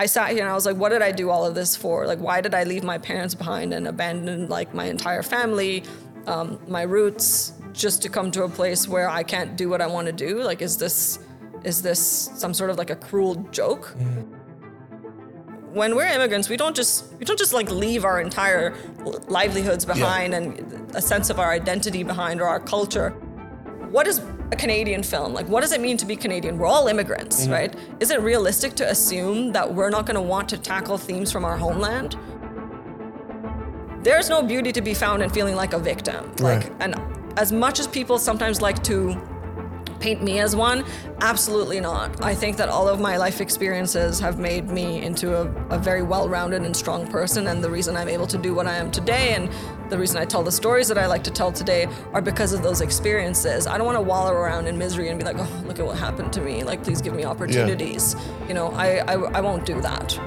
I sat here and I was like, what did I do all of this for? Like, why did I leave my parents behind and abandon like my entire family, um, my roots, just to come to a place where I can't do what I want to do? Like, is this is this some sort of like a cruel joke? When we're immigrants, we don't just we don't just like leave our entire livelihoods behind and a sense of our identity behind or our culture. What is a Canadian film? Like, what does it mean to be Canadian? We're all immigrants, mm-hmm. right? Is it realistic to assume that we're not going to want to tackle themes from our homeland? There's no beauty to be found in feeling like a victim. Like, Right. and as much as people sometimes like to paint me as one, absolutely not. I think that all of my life experiences have made me into a, a very well rounded and strong person. And the reason I'm able to do what I am today and the reason I tell the stories that I like to tell today are because of those experiences. I don't want to wallow around in misery and be like, oh, look at what happened to me. Like, please give me opportunities. You know, I, I, I won't do that.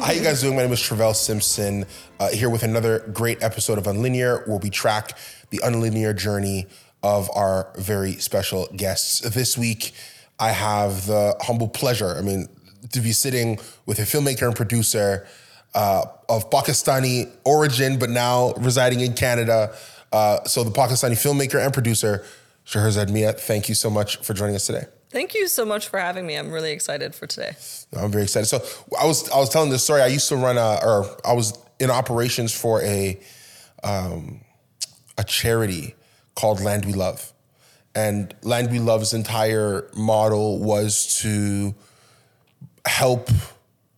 How you guys doing? My name is Travell Simpson, uh, here with another great episode of Unlinear, where we track the unlinear journey of our very special guests. This week, I have the humble pleasure, I mean, to be sitting with a filmmaker and producer uh, of Pakistani origin, but now residing in Canada. Uh, so, the Pakistani filmmaker and producer, Shehrezade Mian, thank you so much for joining us today. Thank you so much for having me. I'm really excited for today. I'm very excited. So I was I was telling this story. I used to run a or I was in operations for a um, a charity called Land We Love, and Land We Love's entire model was to help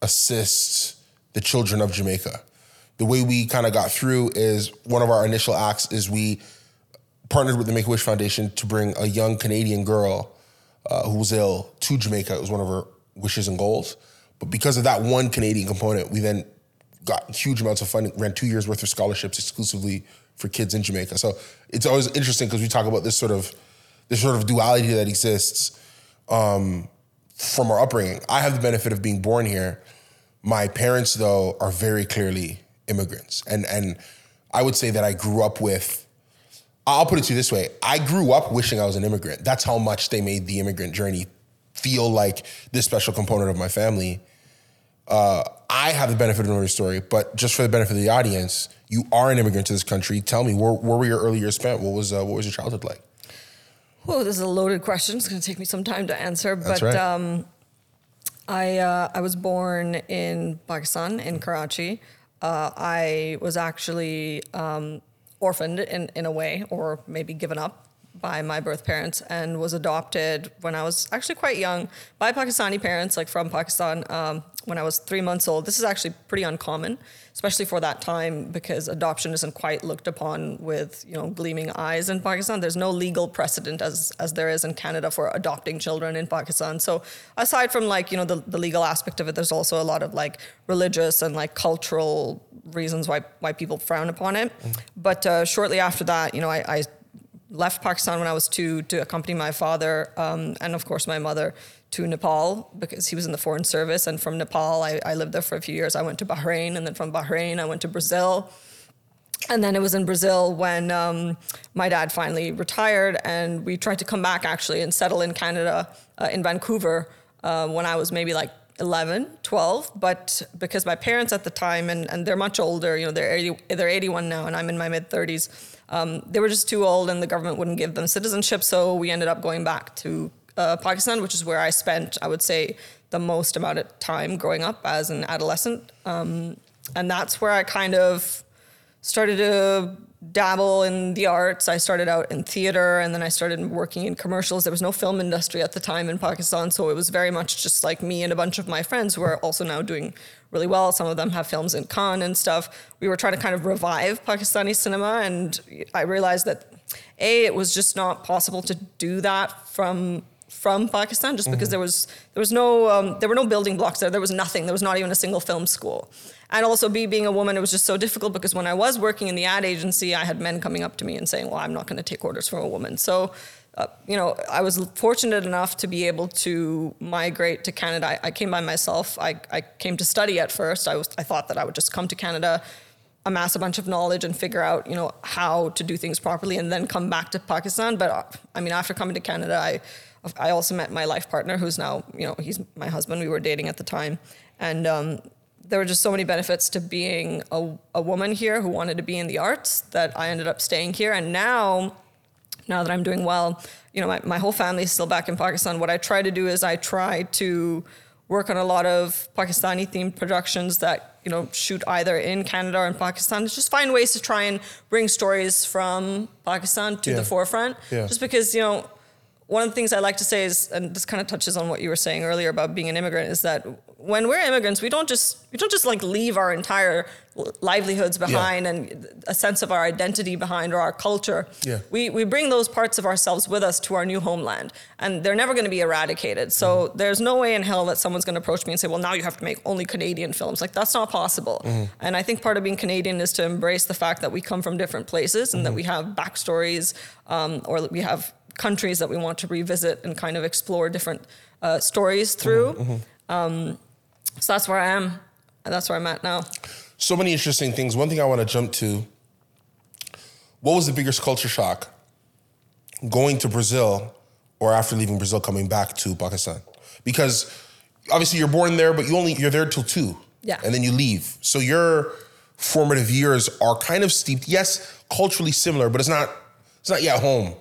assist the children of Jamaica. The way we kind of got through is one of our initial acts is we partnered with the Make a Wish Foundation to bring a young Canadian girl uh, who was ill to Jamaica. It was one of her wishes and goals. But because of that one Canadian component, we then got huge amounts of funding, ran two years worth of scholarships exclusively for kids in Jamaica. So it's always interesting because we talk about this sort of this sort of duality that exists um, from our upbringing. I have the benefit of being born here. My parents, though, are very clearly immigrants, and and I would say that I grew up with. I'll put it to you this way: I grew up wishing I was an immigrant. That's how much they made the immigrant journey feel like this special component of my family. Uh, I have the benefit of knowing your story, but just for the benefit of the audience, you are an immigrant to this country. Tell me, where, where were your early years spent? What was uh, what was your childhood like? Whoa, this is a loaded question. It's going to take me some time to answer. That's but right. um, I uh, I was born in Pakistan in Karachi. Uh, I was actually um, orphaned in in a way, or maybe given up by my birth parents, and was adopted when I was actually quite young by Pakistani parents, like from Pakistan. Um, when I was three months old. This is actually pretty uncommon, especially for that time, because adoption isn't quite looked upon with you know gleaming eyes in Pakistan. There's no legal precedent as as there is in Canada for adopting children in Pakistan. So aside from like you know the, the legal aspect of it, there's also a lot of like religious and like cultural reasons why why people frown upon it. But uh, shortly after that, you know, I, I left Pakistan when I was two to accompany my father um, and, of course, my mother to Nepal because he was in the foreign service. And from Nepal, I, I lived there for a few years. I went to Bahrain, and then from Bahrain, I went to Brazil. And then it was in Brazil when um, my dad finally retired, and we tried to come back actually and settle in Canada, uh, in Vancouver, uh, when I was maybe like 11, 12. But because my parents at the time, and, and they're much older, you know, they're 80, they're 81 now, and I'm in my mid 30s. Um, they were just too old, and the government wouldn't give them citizenship, so we ended up going back to uh, Pakistan, which is where I spent, I would say, the most amount of time growing up as an adolescent. Um, and that's where I kind of started to dabble in the arts. I started out in theater and then I started working in commercials. There was no film industry at the time in Pakistan, so it was very much just like me and a bunch of my friends who are also now doing really well. Some of them have films in Cannes and stuff. We were trying to kind of revive Pakistani cinema, and I realized that a it was just not possible to do that from from Pakistan just because there was there was no um, there were no building blocks there. There was nothing. There was not even a single film school. And also, B being a woman, it was just so difficult because when I was working in the ad agency, I had men coming up to me and saying, "Well, I'm not going to take orders from a woman." So, uh, you know, I was fortunate enough to be able to migrate to Canada. I, I came by myself. I, I came to study at first. I was I thought that I would just come to Canada amass a bunch of knowledge and figure out, you know, how to do things properly and then come back to Pakistan. But uh, I mean, after coming to Canada, I, I also met my life partner who's now, you know, he's my husband. We were dating at the time. And um, there were just so many benefits to being a, a woman here who wanted to be in the arts that I ended up staying here. And now, now that I'm doing well, you know, my, my whole family is still back in Pakistan. What I try to do is I try to work on a lot of Pakistani themed productions that you know shoot either in Canada or in Pakistan. Just find ways to try and bring stories from Pakistan to Yeah. the forefront. Yeah. Just because you know one of the things I like to say is, and this kind of touches on what you were saying earlier about being an immigrant, is that when we're immigrants, we don't just we don't just like leave our entire livelihoods behind and a sense of our identity behind or our culture. Yeah. We we bring those parts of ourselves with us to our new homeland, and they're never going to be eradicated. So Mm-hmm. there's no way in hell that someone's going to approach me and say, "Well, now you have to make only Canadian films." Like that's not possible. Mm-hmm. And I think part of being Canadian is to embrace the fact that we come from different places and that Mm-hmm. we have backstories, um, or that we have countries that we want to revisit and kind of explore different uh, stories through. Mm-hmm. Um, so that's where I am. And that's where I'm at now. So many interesting things. One thing I want to jump to what was the biggest culture shock going to Brazil or after leaving Brazil coming back to Pakistan? Because obviously you're born there, but you only you're there till two. Yeah. And then you leave. So your formative years are kind of steeped, yes, culturally similar, but it's not it's not yet home.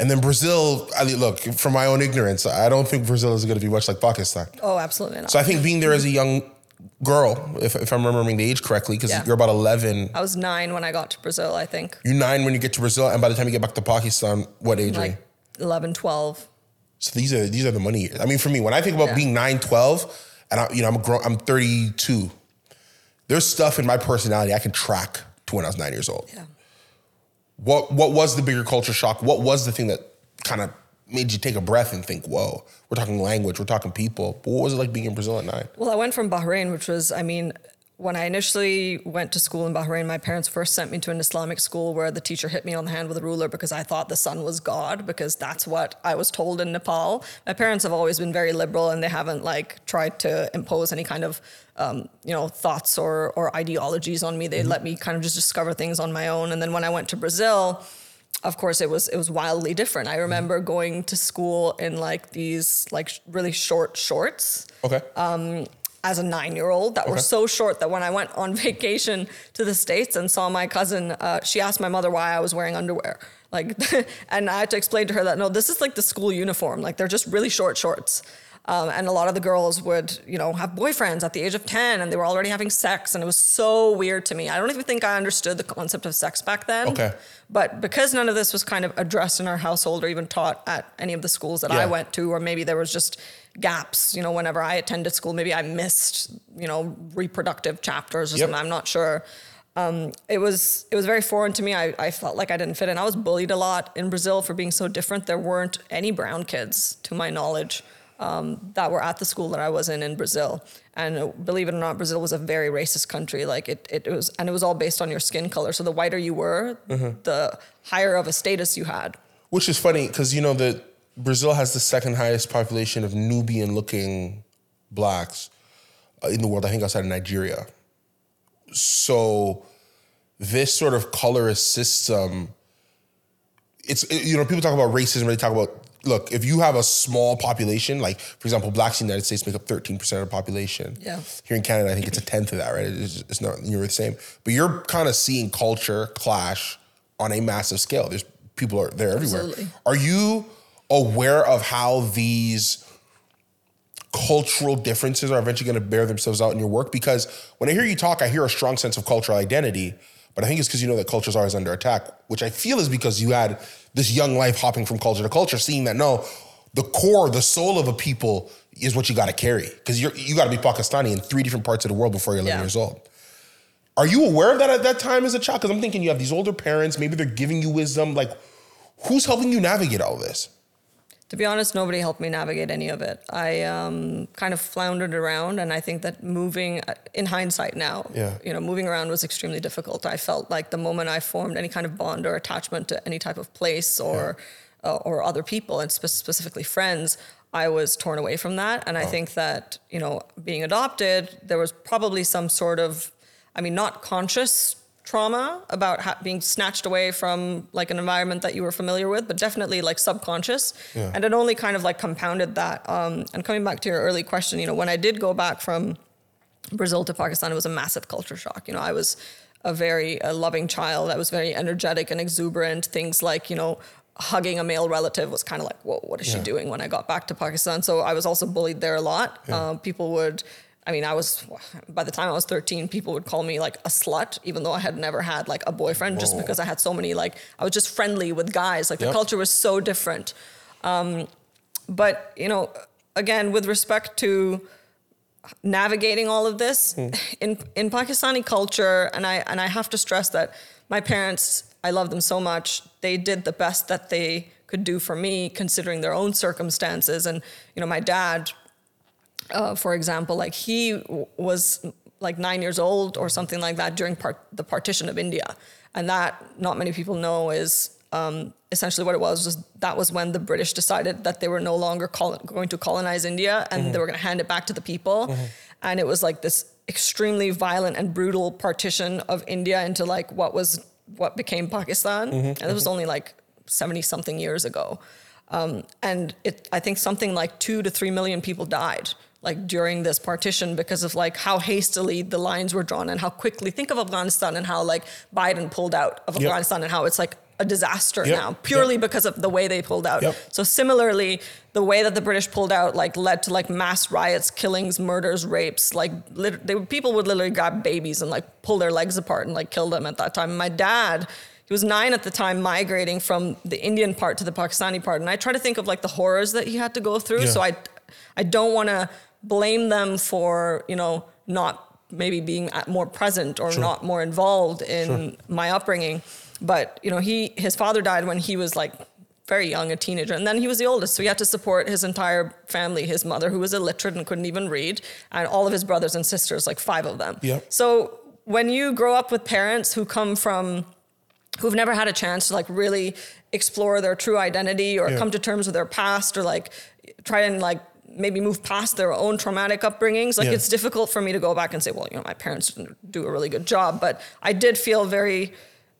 And then Brazil, I mean, look, from my own ignorance, I don't think Brazil is going to be much like Pakistan. Oh, absolutely not. So I think being there as a young girl, if, if I'm remembering the age correctly, because Yeah. you're about 11, I was nine when I got to Brazil, I think. you're nine when you get to Brazil, and by the time you get back to Pakistan, what age are you? Like 11, 12. So these are these are the money years. I mean, for me, when I think about Yeah. being 9, 12, and I, you know I'm grown, I'm 32. There's stuff in my personality I can track to when I was nine years old. Yeah. What what was the bigger culture shock? What was the thing that kind of made you take a breath and think, "Whoa, we're talking language, we're talking people." But what was it like being in Brazil at nine? Well, I went from Bahrain, which was, I mean, when I initially went to school in Bahrain, my parents first sent me to an Islamic school where the teacher hit me on the hand with a ruler because I thought the sun was God, because that's what I was told in Nepal. My parents have always been very liberal and they haven't like tried to impose any kind of, um, you know, thoughts or, or ideologies on me. They mm-hmm. let me kind of just discover things on my own. And then when I went to Brazil, of course it was it was wildly different. I mm-hmm. remember going to school in like these like really short shorts Okay. Um, as a nine year old that were so short that when I went on vacation to the States and saw my cousin, uh, she asked my mother why I was wearing underwear. Like, and I had to explain to her that no, this is like the school uniform. Like, they're just really short shorts. Um, and a lot of the girls would, you know, have boyfriends at the age of 10 and they were already having sex. And it was so weird to me. I don't even think I understood the concept of sex back then. Okay. But because none of this was kind of addressed in our household or even taught at any of the schools that Yeah. I went to, or maybe there was just gaps, you know, whenever I attended school, maybe I missed, you know, reproductive chapters or Yep. something. I'm not sure. Um, it was it was very foreign to me. I, I felt like I didn't fit in. I was bullied a lot in Brazil for being so different. There weren't any brown kids, to my knowledge, um, that were at the school that I was in in Brazil. And uh, believe it or not, Brazil was a very racist country. Like it, it, was, and it was all based on your skin color. So the whiter you were, the higher of a status you had. Which is funny because you know that Brazil has the second highest population of Nubian-looking blacks uh, in the world. I think outside of Nigeria. So this sort of colorist system, it's it- you know people talk about racism. But they talk about look if you have a small population, like for example, blacks in the United States make up thirteen percent of the population. Yeah. Here in Canada, I think it's a tenth of that. Right? It's, it's not near the same. But you're kind of seeing culture clash on a massive scale. There's people are there everywhere. Absolutely. Are you aware of how these cultural differences are eventually going to bear themselves out in your work? Because when I hear you talk, I hear a strong sense of cultural identity, but I think it's because you know that culture is always under attack, which I feel is because you had this young life hopping from culture to culture, seeing that no, the core, the soul of a people is what you got to carry. Because you you got to be Pakistani in three different parts of the world before you're 11 Yeah. years old. Are you aware of that at that time as a child? Because I'm thinking you have these older parents, maybe they're giving you wisdom. Like, who's helping you navigate all this? To be honest, nobody helped me navigate any of it. I um, kind of floundered around, and I think that moving, uh, in hindsight now, Yeah. you know, moving around was extremely difficult. I felt like the moment I formed any kind of bond or attachment to any type of place or uh, or other people, and spe- specifically friends, I was torn away from that. And I think that you know, being adopted, there was probably some sort of, I mean, not conscious trauma about ha- being snatched away from like an environment that you were familiar with, but definitely like subconscious. Yeah. And it only kind of like compounded that. Um, and coming back to your early question, you know, when I did go back from Brazil to Pakistan, it was a massive culture shock. You know, I was a very uh, loving child. I was very energetic and exuberant. Things like, you know, hugging a male relative was kind of like, whoa, what is she doing when I got back to Pakistan? So I was also bullied there a lot. Uh, people would, I mean, I was, by the time I was 13, people would call me like a slut, even though I had never had like a boyfriend, just because I had so many, like, I was just friendly with guys. Like the culture was so different. Um, but, you know, again, with respect to, navigating all of this in in Pakistani culture, and I and I have to stress that my parents, I love them so much. They did the best that they could do for me, considering their own circumstances. And you know, my dad, uh, for example, like he w- was like nine years old or something like that during part, the partition of India, and that not many people know is um, essentially what it was. Was that was when the British decided that they were no longer col- going to colonize India and they were going to hand it back to the people, and it was like this extremely violent and brutal partition of India into like what was what became Pakistan, and it was only like seventy something years ago. Um, and it, I think something like two to three million people died like during this partition because of like how hastily the lines were drawn and how quickly. Think of Afghanistan and how like Biden pulled out of Yep. Afghanistan and how it's like a disaster Yep. now purely Yep. because of the way they pulled out. So similarly, the way that the British pulled out like led to like mass riots, killings, murders, rapes. Like lit- they, people would literally grab babies and like pull their legs apart and like kill them at that time. My dad. He was nine at the time, migrating from the Indian part to the Pakistani part, and I try to think of like the horrors that he had to go through. Yeah. So I, I don't want to blame them for you know not maybe being more present or not more involved in my upbringing. But you know, he his father died when he was like very young, a teenager, and then he was the oldest, so he had to support his entire family. His mother, who was illiterate and couldn't even read, and all of his brothers and sisters, like five of them. Yep. So when you grow up with parents who come from who've never had a chance to like really explore their true identity or Yeah. come to terms with their past or like try and like maybe move past their own traumatic upbringings like Yeah. it's difficult for me to go back and say well you know my parents didn't do a really good job but i did feel very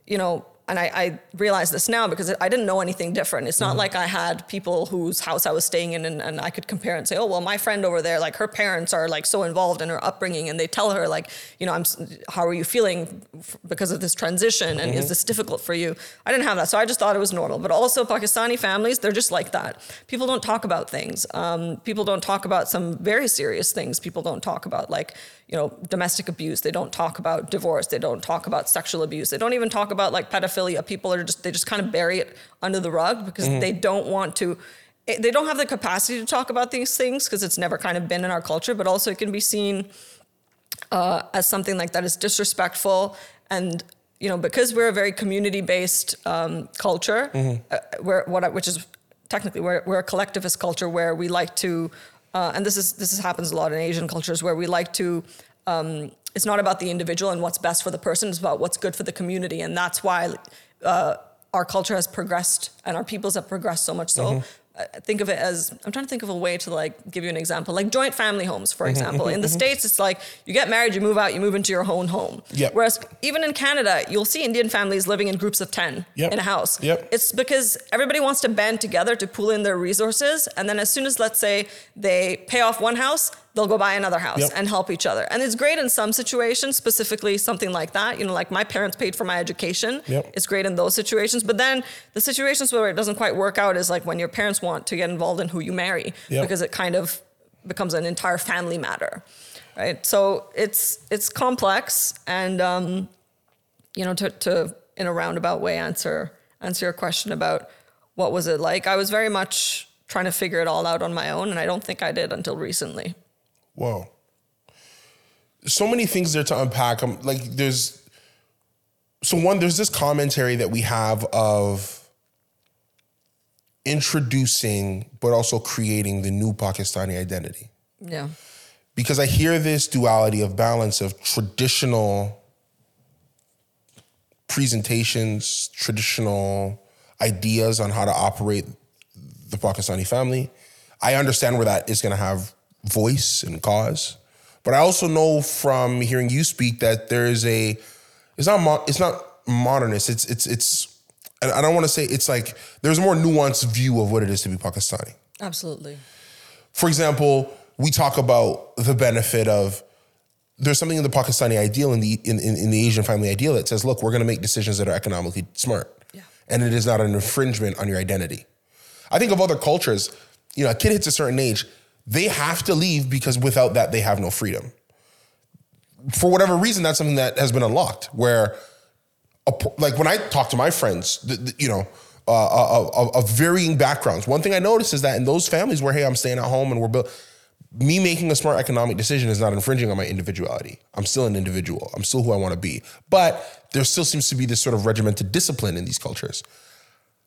you know and I, I realize this now because I didn't know anything different. It's not Mm-hmm. like I had people whose house I was staying in and, and I could compare and say, oh, well, my friend over there, like her parents are like so involved in her upbringing and they tell her like, you know, I'm, how are you feeling because of this transition and Mm-hmm. is this difficult for you? I didn't have that. So I just thought it was normal. But also Pakistani families, they're just like that. People don't talk about things. Um, people don't talk about some very serious things. People don't talk about like, you know, domestic abuse. They don't talk about divorce. They don't talk about sexual abuse. They don't even talk about like pedophilia. People are just they just kind of bury it under the rug because they don't want to. They don't have the capacity to talk about these things because it's never kind of been in our culture. But also, it can be seen uh, as something like that is disrespectful and. You know, because we're a very community-based um, culture, uh, where what which is technically we're, we're a collectivist culture where we like to uh, and this is this is, happens a lot in asian cultures where we like to um, it's not about the individual and what's best for the person it's about what's good for the community. And that's why uh, our culture has progressed and our peoples have progressed so much so mm-hmm. uh, think of it as i'm trying to think of a way to like give you an example like joint family homes for mm-hmm, example mm-hmm, in the states it's like you get married you move out you move into your own home Yep. whereas even in canada you'll see indian families living in groups of 10 Yep. in a house Yep. it's because everybody wants to band together to pool in their resources. And then as soon as, let's say, they pay off one house, they'll go buy another house Yep. and help each other. And it's great in some situations, specifically something like that. You know, like my parents paid for my education. Yep. It's great in those situations. But then the situations where it doesn't quite work out is like when your parents want to get involved in who you marry Yep. because it kind of becomes an entire family matter. Right. So it's it's complex and um, you know, to, to in a roundabout way answer answer your question about what was it like. I was very much trying to figure it all out on my own, and I don't think I did until recently. Whoa. So many things there to unpack. Um, like there's so one, there's this commentary that we have of introducing but also creating the new Pakistani identity. Yeah. Because I hear this duality of balance of traditional presentations, traditional ideas on how to operate the Pakistani family. I understand where that is going to have voice and cause, but I also know from hearing you speak that there is a it's not mo- it's not modernist. It's it's it's. and I don't want to say it's like there's a more nuanced view of what it is to be Pakistani. Absolutely. For example, we talk about the benefit of there's something in the Pakistani ideal in the in, in, in the Asian family ideal that says, look, we're going to make decisions that are economically smart, Yeah. and it is not an infringement on your identity. I think of other cultures, you know, a kid hits a certain age, they have to leave because without that, they have no freedom. For whatever reason, that's something that has been unlocked. Where, a, like when I talk to my friends, th- th- you know, uh, uh, of, of varying backgrounds, one thing I notice is that in those families where, hey, I'm staying at home and we're built, me making a smart economic decision is not infringing on my individuality. I'm still an individual. I'm still who I want to be. But there still seems to be this sort of regimented discipline in these cultures.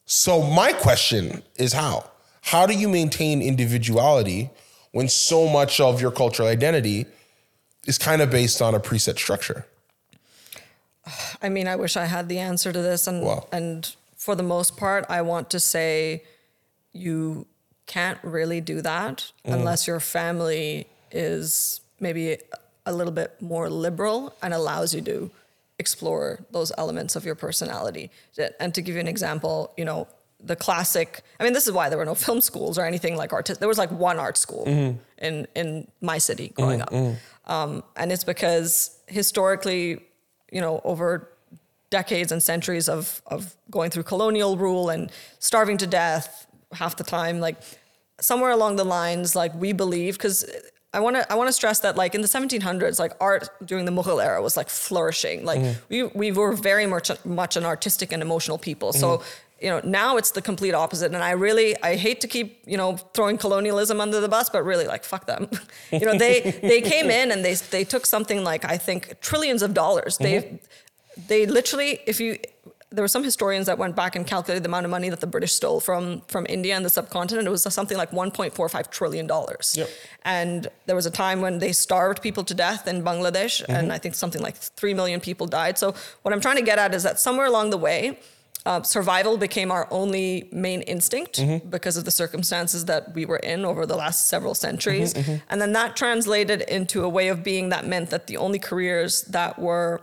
So my question is how? How do you maintain individuality when so much of your cultural identity is kind of based on a preset structure? I mean, I wish I had the answer to this, and Wow. and for the most part, I want to say you can't really do that Mm. unless your family is maybe a little bit more liberal and allows you to explore those elements of your personality. And to give you an example, you know, the classic. I mean, this is why there were no film schools or anything like art. There was like one art school Mm-hmm. in in my city growing up, um, and it's because historically, you know, over decades and centuries of of going through colonial rule and starving to death half the time like somewhere along the lines like we believe because I want to I want to stress that like in the 1700s like art during the Mughal era was like flourishing like we we were very much much an artistic and emotional people so you know now it's the complete opposite and I really I hate to keep you know throwing colonialism under the bus but really like fuck them you know they they came in and they they took something like I think trillions of dollars they mm-hmm. they literally, if you, there were some historians that went back and calculated the amount of money that the British stole from from India and the subcontinent. It was something like 1.45 trillion dollars. Yep. And there was a time when they starved people to death in Bangladesh, and mm-hmm. I think something like three million people died. So what I'm trying to get at is that somewhere along the way. Uh, survival became our only main instinct mm-hmm. because of the circumstances that we were in over the last several centuries. Mm-hmm, mm-hmm. And then that translated into a way of being that meant that the only careers that were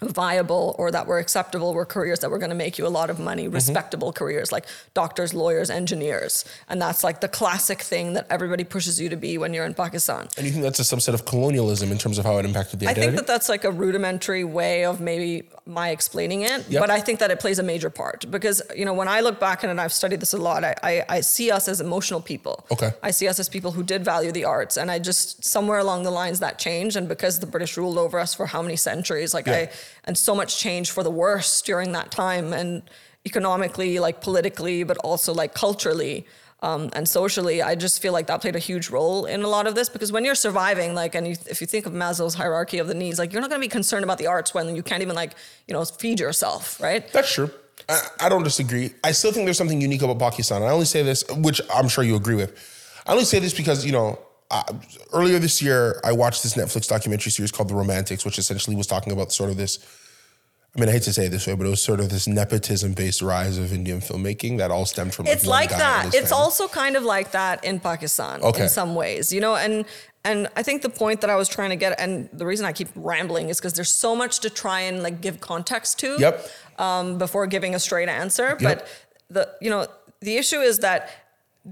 viable or that were acceptable were careers that were going to make you a lot of money, mm-hmm. respectable careers like doctors, lawyers, engineers. And that's like the classic thing that everybody pushes you to be when you're in Pakistan. And you think that's a subset of colonialism in terms of how it impacted the I think that that's like a rudimentary way of maybe my explaining it, Yep. but I think that it plays a major part because you know when I look back and I've studied this a lot, I, I I see us as emotional people. Okay. I see us as people who did value the arts, and I just somewhere along the lines that changed, and because the British ruled over us for how many centuries, like Yeah. I and so much change for the worse during that time, and economically, like politically, but also like culturally. Um, and socially, I just feel like that played a huge role in a lot of this because when you're surviving, like, and you, if you think of Maslow's hierarchy of the needs, like, you're not going to be concerned about the arts when you can't even, like, you know, feed yourself, right? That's true. I, I don't disagree. I still think there's something unique about Pakistan. I only say this, which I'm sure you agree with. I only say this because, you know, uh, earlier this year, I watched this Netflix documentary series called The Romantics, which essentially was talking about sort of this. I mean, I hate to say it this way, but it was sort of this nepotism-based rise of Indian filmmaking that all stemmed from. it's like that. It's family. also kind of like that in Pakistan Okay. in some ways, you know. And and I think the point that I was trying to get, and the reason I keep rambling is because there's so much to try and like give context to. Yep. Um, before giving a straight answer, but the you know the issue is that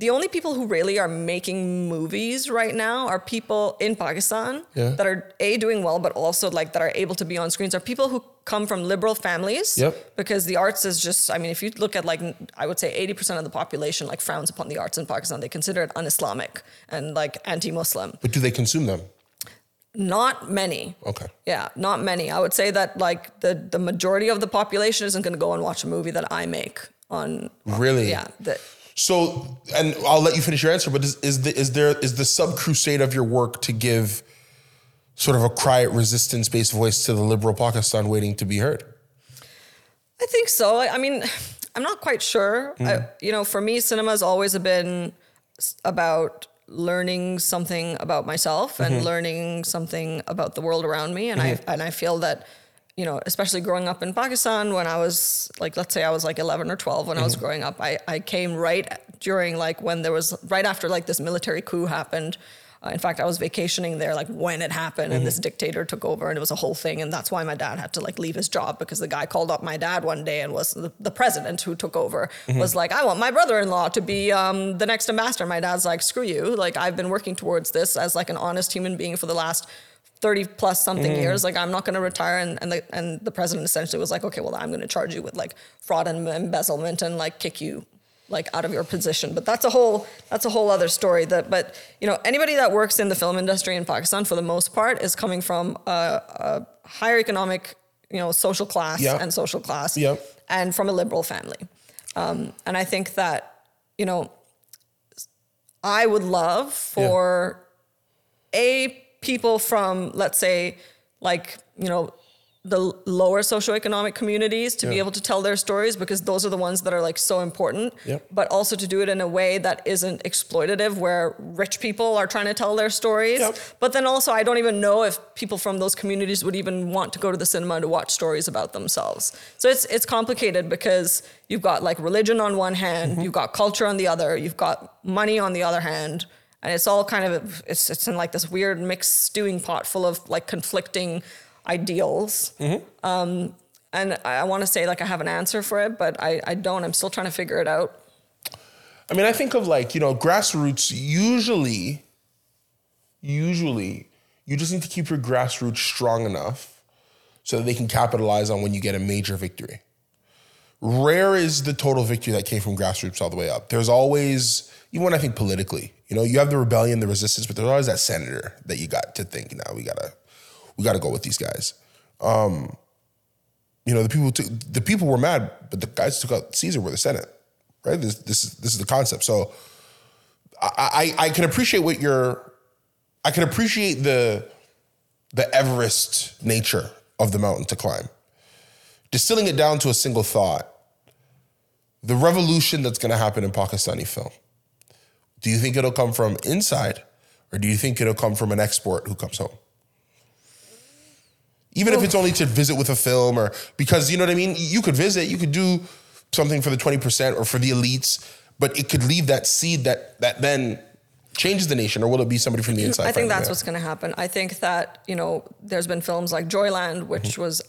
the only people who really are making movies right now are people in Pakistan Yeah. that are a doing well, but also like that are able to be on screens. Are people who come from liberal families. Yep. Because the arts is just, I mean, if you look at like, I would say 80% of the population like frowns upon the arts in Pakistan. They consider it un-Islamic and like anti-Muslim. But do they consume them? Not many. Okay. Yeah, not many. I would say that like the the majority of the population isn't going to go and watch a movie that I make on. Really? Yeah. The, So, and I'll let you finish your answer. But is, is the is there is the sub crusade of your work to give sort of a quiet resistance based voice to the liberal Pakistan waiting to be heard? I think so. I I mean, I'm not quite sure. I, hmm. you know, for me, cinema has always been about learning something about myself and mm-hmm. learning something about the world around me. And I mm-hmm. and I feel that, you know, especially growing up in Pakistan, when I was like, let's say I was like 11 or 12 when I was growing up, I I came right during like when there was right after like this military coup happened. Uh, in fact, I was vacationing there like when it happened, and this dictator took over, and it was a whole thing, and that's why my dad had to like leave his job because the guy called up my dad one day and was the, the president who took over was like, I want my brother-in-law to be um, the next ambassador. My dad's like, screw you, like I've been working towards this as like an honest human being for the last 30 plus something years like i'm not going to retire and, and the and the president essentially was like okay well i'm going to charge you with like fraud and embezzlement and like kick you like out of your position but that's a whole that's a whole other story that but you know anybody that works in the film industry in pakistan for the most part is coming from a, a higher economic you know social class Yeah. and social class Yeah. and from a liberal family um, and i think that you know i would love for a people from let's say like you know the lower socioeconomic communities to be able to tell their stories because those are the ones that are like so important Yep. but also to do it in a way that isn't exploitative where rich people are trying to tell their stories Yep. but then also i don't even know if people from those communities would even want to go to the cinema to watch stories about themselves so it's it's complicated because you've got like religion on one hand Mm-hmm. you've got culture on the other you've got money on the other hand and it's all kind of it's it's in like this weird mixed stewing pot full of like conflicting ideals. Mm-hmm. Um, and I, I want to say like I have an answer for it, but I, I don't. I'm still trying to figure it out. I mean, I think of like, you know, grassroots usually, usually, you just need to keep your grassroots strong enough so that they can capitalize on when you get a major victory. Rare is the total victory that came from grassroots all the way up. There's always, even when I think politically, you know, you have the rebellion, the resistance, but there's always that senator that you got to think, now we gotta, we gotta go with these guys. Um, you know, the people took, the people were mad, but the guys took out Caesar were the Senate, right? This this is this is the concept. So I I, I can appreciate what you're, I can appreciate the the Everest nature of the mountain to climb. Distilling it down to a single thought, the revolution that's going to happen in Pakistani film. Do you think it'll come from inside, or do you think it'll come from an export who comes home? Even if it's only to visit with a film or because you know what I mean? You could visit, you could do something for the 20% or for the elites, but it could leave that seed that that then changes the nation, or will it be somebody from the inside? I think that's it? what's going to happen. I think that you know there's been films like Joyland, which Mm-hmm. was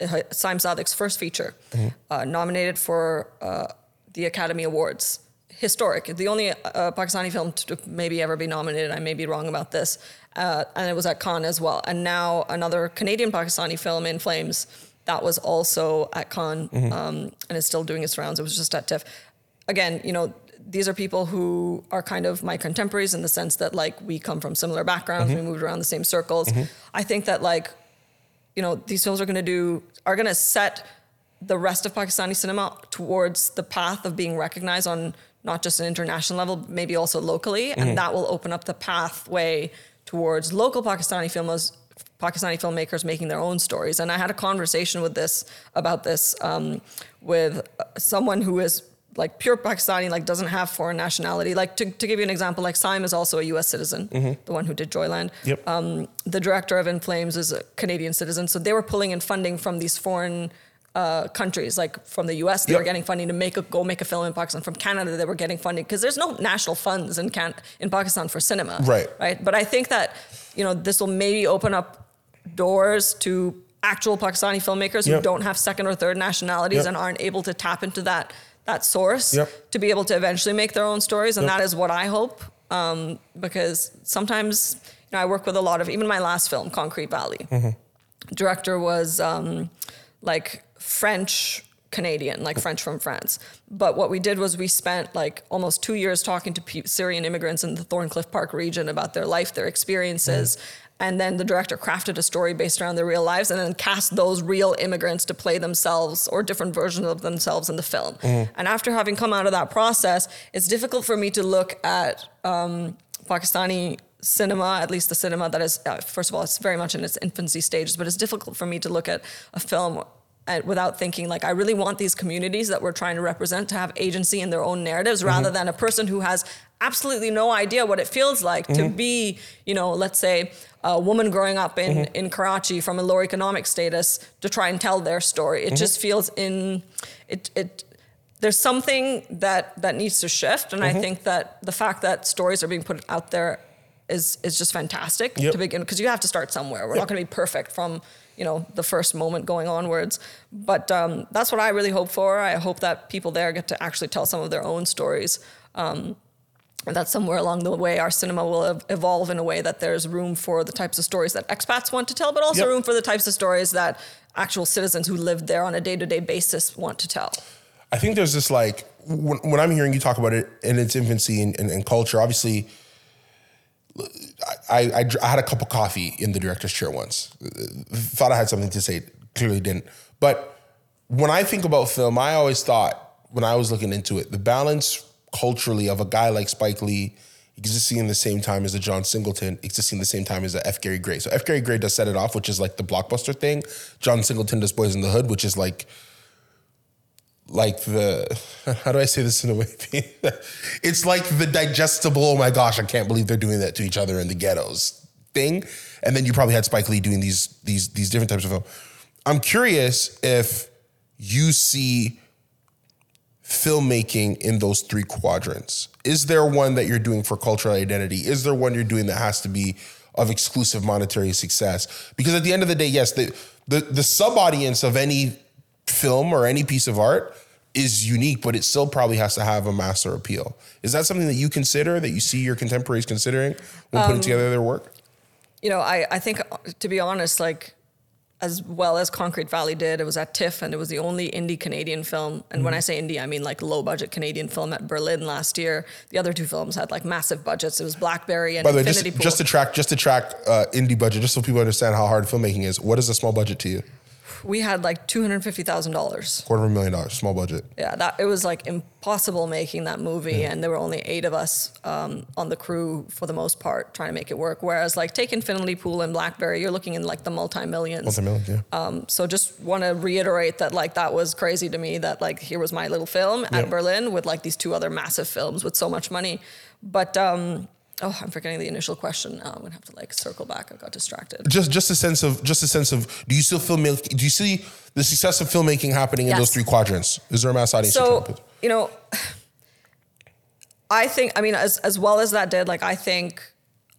uh, Saim Sadiq's first feature, Mm-hmm. uh, nominated for uh, the Academy Awards. Historic, the only uh, Pakistani film to maybe ever be nominated. I may be wrong about this, uh, and it was at Cannes as well. And now another Canadian Pakistani film, In Flames, that was also at Cannes Mm-hmm. um, and is still doing its rounds. It was just at TIFF. Again, you know, these are people who are kind of my contemporaries in the sense that like we come from similar backgrounds, we moved around the same circles. I think that like, you know, these films are going to do are going to set the rest of Pakistani cinema towards the path of being recognized on not just an international level, but maybe also locally, and that will open up the pathway towards local Pakistani filmers, Pakistani filmmakers making their own stories. And I had a conversation with this about this um, with someone who is like pure Pakistani, like doesn't have foreign nationality. Like to, to give you an example, like Saim is also a U.S. citizen, the one who did Joyland. Yep. Um, the director of In Flames is a Canadian citizen, so they were pulling in funding from these foreign uh, countries, like from the U.S. They Yep. were getting funding to make a go make a film in Pakistan. From Canada, they were getting funding because there's no national funds in can in Pakistan for cinema. Right. Right. But I think that you know this will maybe open up doors to actual Pakistani filmmakers who don't have second or third nationalities Yep. and aren't able to tap into that that source Yep. to be able to eventually make their own stories, and Yep. that is what I hope. Um, because sometimes you know I work with a lot of even my last film, Concrete Valley. Director was um, like French Canadian, like French from France. But what we did was we spent like almost two years talking to pe- Syrian immigrants in the Thorncliffe Park region about their life, their experiences. And then the director crafted a story based around their real lives and then cast those real immigrants to play themselves or different versions of themselves in the film. And after having come out of that process, it's difficult for me to look at um, Pakistani cinema, at least the cinema that is, uh, first of all, it's very much in its infancy stages, but it's difficult for me to look at a film without thinking like I really want these communities that we're trying to represent to have agency in their own narratives mm-hmm. rather than a person who has absolutely no idea what it feels like to mm-hmm. be, you know, let's say a woman growing up in, mm-hmm. in Karachi from a lower economic status to try and tell their story. It just feels in it it there's something that that needs to shift. And I think that the fact that stories are being put out there is is just fantastic Yep. to begin because you have to start somewhere. We're not going to be perfect from you know the first moment going onwards, but um, that's what I really hope for. I hope that people there get to actually tell some of their own stories. Um, and that somewhere along the way our cinema will evolve in a way that there's room for the types of stories that expats want to tell, but also Yep. room for the types of stories that actual citizens who live there on a day-to-day basis want to tell. I think there's this like when, when I'm hearing you talk about it in its infancy and, and, and culture. Obviously, I, I I had a cup of coffee in the director's chair once. Thought I had something to say, clearly didn't. But when I think about film, I always thought when I was looking into it, the balance culturally of a guy like Spike Lee existing in the same time as a John Singleton, existing in the same time as a F. Gary Gray. So F. Gary Gray does set it off, which is like the blockbuster thing. John Singleton does Boyz n the Hood, which is like like the how do I say this in a way? it's like the digestible. Oh my gosh, I can't believe they're doing that to each other in the ghettos thing. And then you probably had Spike Lee doing these these these different types of film. I'm curious if you see filmmaking in those three quadrants. Is there one that you're doing for cultural identity? Is there one you're doing that has to be of exclusive monetary success? Because at the end of the day, yes, the the, the sub audience of any film or any piece of art is unique, but it still probably has to have a master appeal. Is that something that you consider that you see your contemporaries considering when putting together their work? you know, I, I think to be honest, like as well as Concrete Valley did, it was at TIFF and it was the only indie Canadian film. And when I say indie, I mean like low budget Canadian film at Berlin last year. The other two films had like massive budgets. It was Blackberry and By the way, Infinity just, Pool. just to track just to track uh, indie budget, just so people understand how hard filmmaking is. What is a small budget to you? We had like two hundred fifty thousand dollars. Quarter of a million dollars, small budget. Yeah, that it was like impossible making that movie, and there were only eight of us um, on the crew for the most part trying to make it work. Whereas like take Infinity Pool and Blackberry, you're looking in like the multi millions. Multi-million, yeah. Um, so just want to reiterate that like that was crazy to me that like here was my little film Yeah. at Berlin with like these two other massive films with so much money. But um, oh, I'm forgetting the initial question. Now I'm gonna have to like circle back. I got distracted. just just a sense of just a sense of do you still feel milk? do you see the success of filmmaking happening in Yes. those three quadrants is there a mass audience you're trying to So you know, I think I mean as as well as that did like I think.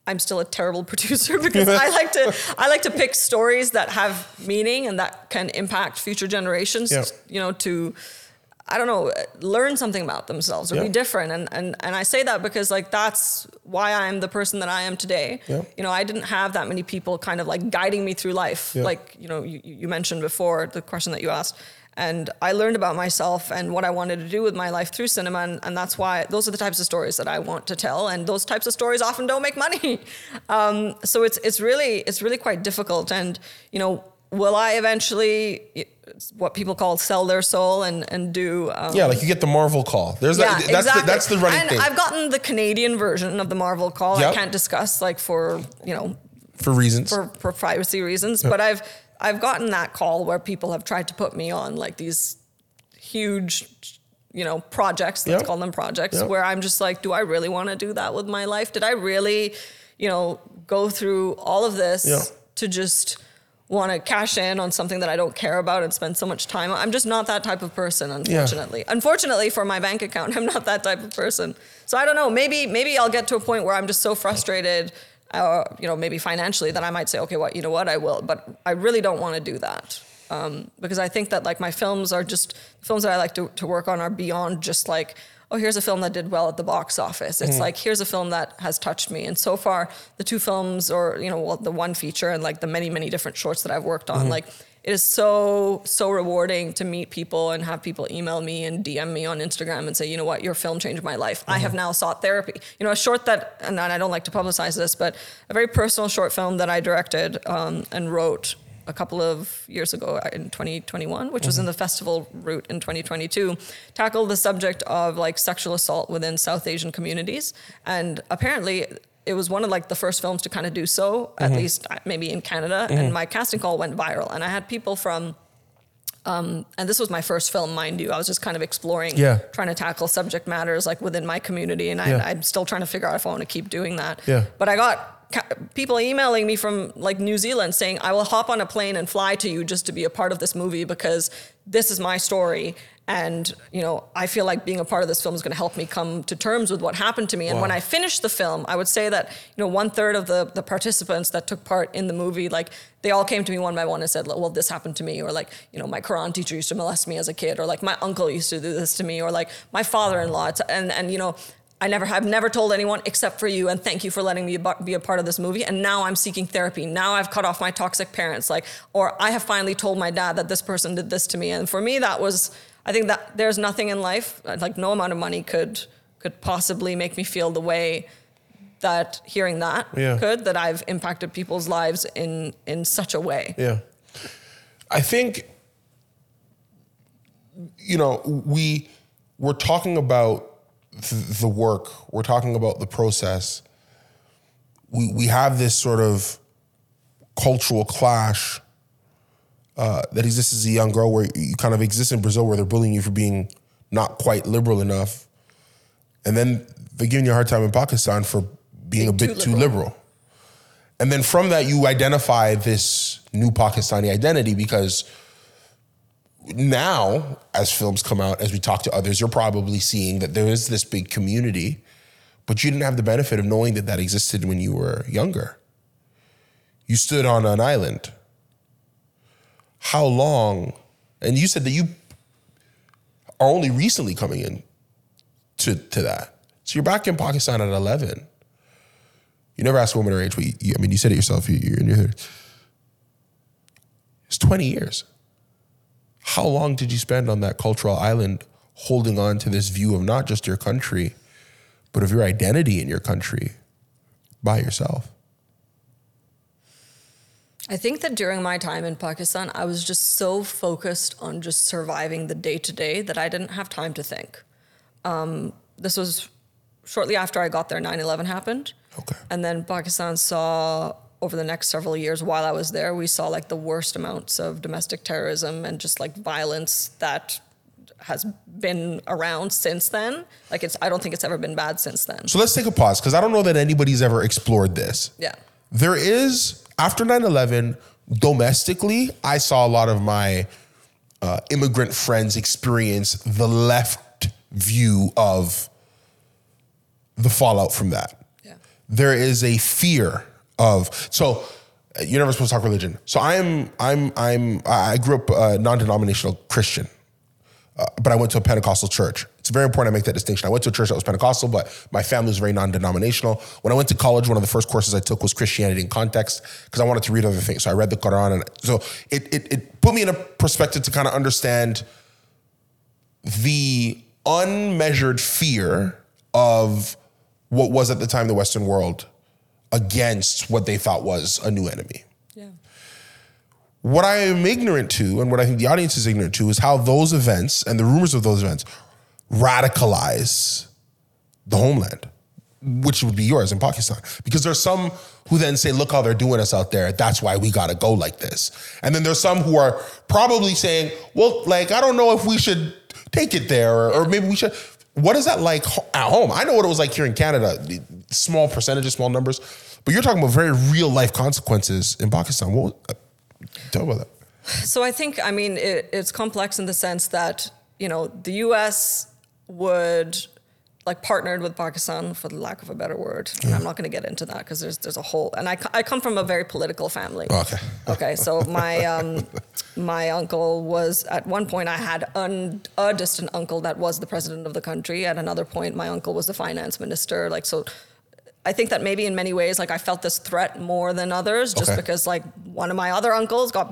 I'm still a terrible producer because I like to I like to pick stories that have meaning and that can impact future generations. Yeah. You know, to I don't know, learn something about themselves or Yeah. be different. And, and and I say that because like that's why I'm the person that I am today. Yeah. You know, I didn't have that many people kind of like guiding me through life. Yeah. Like, you know, you, you mentioned before the question that you asked. And I learned about myself and what I wanted to do with my life through cinema. And, and that's why those are the types of stories that I want to tell. And those types of stories often don't make money. Um, so it's it's really it's really quite difficult. And, you know, will I eventually what people call sell their soul and, and do um, yeah like you get the marvel call there's yeah, that that's exactly. the, that's the running and thing I've gotten the Canadian version of the Marvel call. Yep. I can't discuss like for you know for reasons for, for privacy reasons, but I've I've gotten that call where people have tried to put me on like these huge you know projects let's Yep. call them projects Yep. where i'm just like do i really want to do that with my life did i really you know go through all of this to just want to cash in on something that i don't care about and spend so much time on. I'm just not that type of person unfortunately. Unfortunately for my bank account i'm not that type of person. So i don't know maybe maybe i'll get to a point where i'm just so frustrated uh, you know maybe financially that i might say okay what you know what i will but i really don't want to do that. Um, because I think that like my films are just films that I like to, to work on are beyond just like oh here's a film that did well at the box office. It's mm. like here's a film that has touched me. And so far the two films or you know well, the one feature and like the many many different shorts that I've worked on mm. like it is so so rewarding to meet people and have people email me and DM me on Instagram and say you know what your film changed my life. I have mm-hmm. now sought therapy. You know a short that and I don't like to publicize this but a very personal short film that I directed um, and wrote a couple of years ago uh, in 2021, which was in the festival route in 2022, tackled the subject of like sexual assault within South Asian communities. And apparently, it was one of like the first films to kind of do so, at least uh, maybe in Canada. And my casting call went viral, and I had people from. Um, and this was my first film, mind you. I was just kind of exploring, Yeah. trying to tackle subject matters like within my community, and. I, I'm still trying to figure out if I want to keep doing that. Yeah. But I got people emailing me from like New Zealand saying, I will hop on a plane and fly to you just to be a part of this movie because this is my story. And you know, I feel like being a part of this film is going to help me come to terms with what happened to me. And Wow. when I finished the film, I would say that you know one third of the the participants that took part in the movie, like they all came to me one by one and said, "Well, this happened to me," or like you know, my Quran teacher used to molest me as a kid, or like my uncle used to do this to me, or like my father-in-law, and and you know. I never have never told anyone except for you, and thank you for letting me be a part of this movie. And now I'm seeking therapy. Now I've cut off my toxic parents, like, or I have finally told my dad that this person did this to me. And for me, that was, I think that there's nothing in life, uh, like no amount of money could could possibly make me feel the way that hearing that Yeah. could. That I've impacted people's lives in in such a way. Yeah. I think, you know, we we're talking about th- the work. We're talking about the process. We we have this sort of cultural clash uh, that exists as a young girl, where you kind of exist in Brazil, where they're bullying you for being not quite liberal enough, and then they're giving you a hard time in Pakistan for being a bit too too liberal. And then from that, you identify this new Pakistani identity because now, as films come out, as we talk to others, you're probably seeing that there is this big community, but you didn't have the benefit of knowing that that existed when you were younger. You stood on an island. How long? And you said that you are only recently coming in to, to that. So you're back in Pakistan at 11. You never ask woman her age, but you, I mean, you said it yourself. You, you're in your 30s. It's 20 years. How long did you spend on that cultural island holding on to this view of not just your country, but of your identity in your country by yourself? I think that during my time in Pakistan, I was just so focused on just surviving the day to day that I didn't have time to think. Um, this was shortly after I got there, 9 11 happened. Okay. And then Pakistan saw over the next several years while I was there, we saw like the worst amounts of domestic terrorism and just like violence that has been around since then. Like it's, I don't think it's ever been bad since then. So let's take a pause because I don't know that anybody's ever explored this. Yeah. There is, after 9 11, domestically, I saw a lot of my uh, immigrant friends experience the left view of the fallout from that. Yeah. There is a fear of, so you're never supposed to talk religion. So I'm, I'm, I'm, I grew up uh, non denominational Christian. Uh, but I went to a Pentecostal church. It's very important I make that distinction. I went to a church that was Pentecostal, but my family was very non-denominational. When I went to college, one of the first courses I took was Christianity in context because I wanted to read other things. So I read the Quran, and so it it, it put me in a perspective to kind of understand the unmeasured fear of what was at the time the Western world against what they thought was a new enemy. Yeah. What I am ignorant to, and what I think the audience is ignorant to, is how those events and the rumors of those events radicalize the homeland, which would be yours in Pakistan. Because there's some who then say, look how they're doing us out there. That's why we got to go like this. And then there's some who are probably saying, well, like, I don't know if we should take it there or, or maybe we should. What is that like at home? I know what it was like here in Canada, small percentages, small numbers, but you're talking about very real life consequences in Pakistan. What, was- uh, tell about that. So I think, I mean, it, it's complex in the sense that, you know, the US would like partnered with Pakistan for the lack of a better word. And I'm not going to get into that because there's there's a whole and I, I come from a very political family. Okay. Okay, so my um, my uncle was at one point I had un, a distant uncle that was the president of the country. At another point, my uncle was the finance minister. Like so, I think that maybe in many ways, like I felt this threat more than others, just Okay. because like one of my other uncles got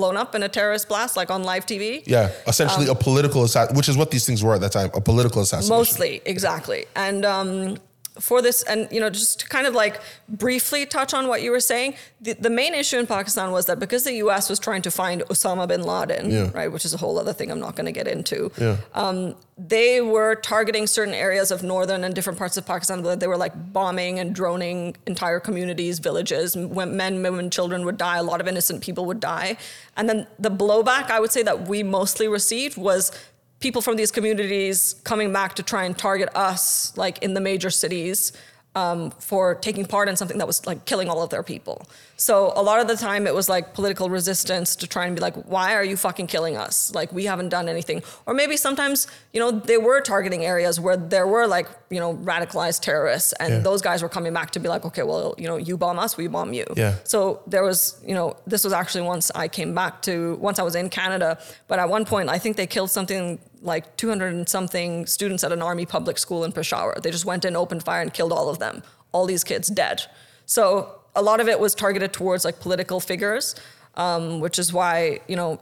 blown up in a terrorist blast, like on live TV. Yeah, essentially Um, a political assassin, which is what these things were at that time, a political assassination. Mostly, exactly. And um, for this, and you know, just to kind of like briefly touch on what you were saying, the, the main issue in Pakistan was that because the U.S. was trying to find Osama bin Laden, Yeah. right, which is a whole other thing I'm not going to get into. Yeah. Um, they were targeting certain areas of northern and different parts of Pakistan where they were like bombing and droning entire communities, villages. When men, women, children would die. A lot of innocent people would die. And then the blowback I would say that we mostly received was people from these communities coming back to try and target us, like in the major cities. um, for taking part in something that was like killing all of their people. So a lot of the time it was like political resistance to try and be like, why are you fucking killing us? Like we haven't done anything. Or maybe sometimes, you know, they were targeting areas where there were like, you know, radicalized terrorists and Yeah. those guys were coming back to be like, okay, well, you know, you bomb us, we bomb you. Yeah. So there was, you know, this was actually once I came back to, once I was in Canada, but at one point I think they killed something like 200 and something students at an army public school in Peshawar. They just went in, opened fire, and killed all of them. All these kids dead. So a lot of it was targeted towards like political figures, um, which is why, you know,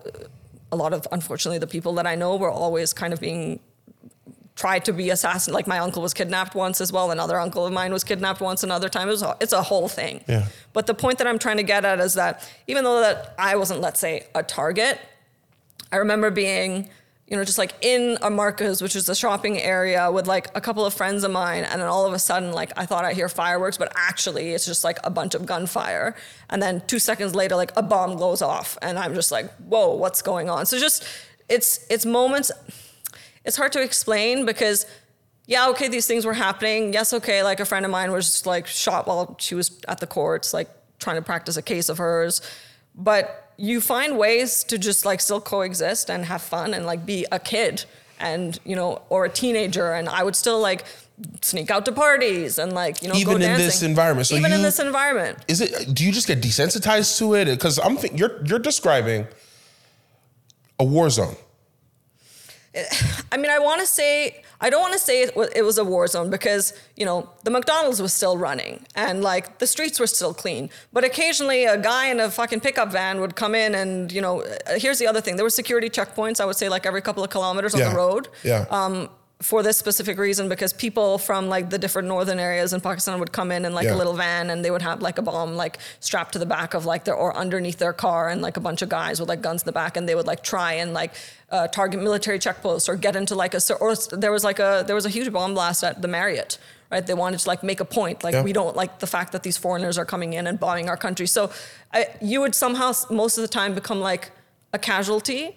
a lot of, unfortunately, the people that I know were always kind of being tried to be assassinated. Like my uncle was kidnapped once as well. Another uncle of mine was kidnapped once. Another time. It was it's a whole thing. Yeah. But the point that I'm trying to get at is that even though that I wasn't, let's say, a target, I remember being, you know, just like in a Markaz, which is a shopping area, with like a couple of friends of mine, and then all of a sudden, like I thought I hear fireworks, but actually it's just like a bunch of gunfire, and then two seconds later, like a bomb goes off, and I'm just like, whoa, what's going on? So just it's it's moments. It's hard to explain because. Yeah, okay, these things were happening. Yes, okay, like a friend of mine was just like shot while she was at the courts, like trying to practice a case of hers. But you find ways to just like still coexist and have fun and like be a kid and, you know, or a teenager. And I would still like sneak out to parties and like, you know, Even go in dancing. this environment. So Even in this environment. Is it? Do you just get desensitized to it? Because I'm think you're you're describing a war zone. I mean, I want to say I don't want to say it was, it was a war zone because you know the McDonald's was still running and like the streets were still clean. But occasionally, a guy in a fucking pickup van would come in and you know. uh, Here's the other thing: there were security checkpoints. I would say like every couple of kilometers on Yeah. the road. Yeah. Um, for this specific reason, because people from like the different northern areas in Pakistan would come in in like Yeah. a little van and they would have like a bomb like strapped to the back of like their or underneath their car and like a bunch of guys with like guns in the back and they would like try and like uh, target military checkposts or get into like a or there was like a there was a huge bomb blast at the Marriott right they wanted to like make a point like Yeah. we don't like the fact that these foreigners are coming in and bombing our country so I, you would somehow most of the time become like a casualty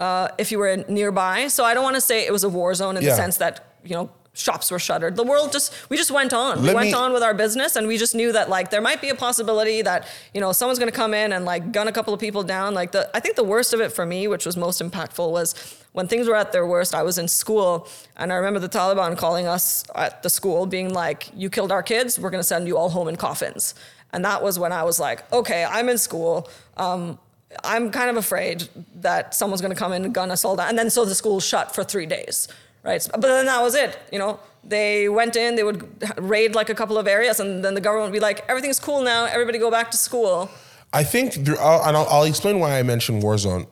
uh, if you were nearby. So I don't want to say it was a war zone in Yeah. the sense that you know shops were shuttered. The world just we just went on. we went me- on with our business, and we just knew that like there might be a possibility that you know someone's going to come in and like gun a couple of people down. Like the I think the worst of it for me, which was most impactful, was when things were at their worst. I was in school, and I remember the Taliban calling us at the school, being like, "You killed our kids. We're going to send you all home in coffins." And that was when I was like, "Okay, I'm in school." Um, I'm kind of afraid that someone's going to come in and gun us all down. And then so the school shut for three days, right? But then that was it. You know, they went in, they would raid like a couple of areas, and then the government would be like, everything's cool now, everybody go back to school. I think, there, I'll, and I'll, I'll explain why I mentioned war zone.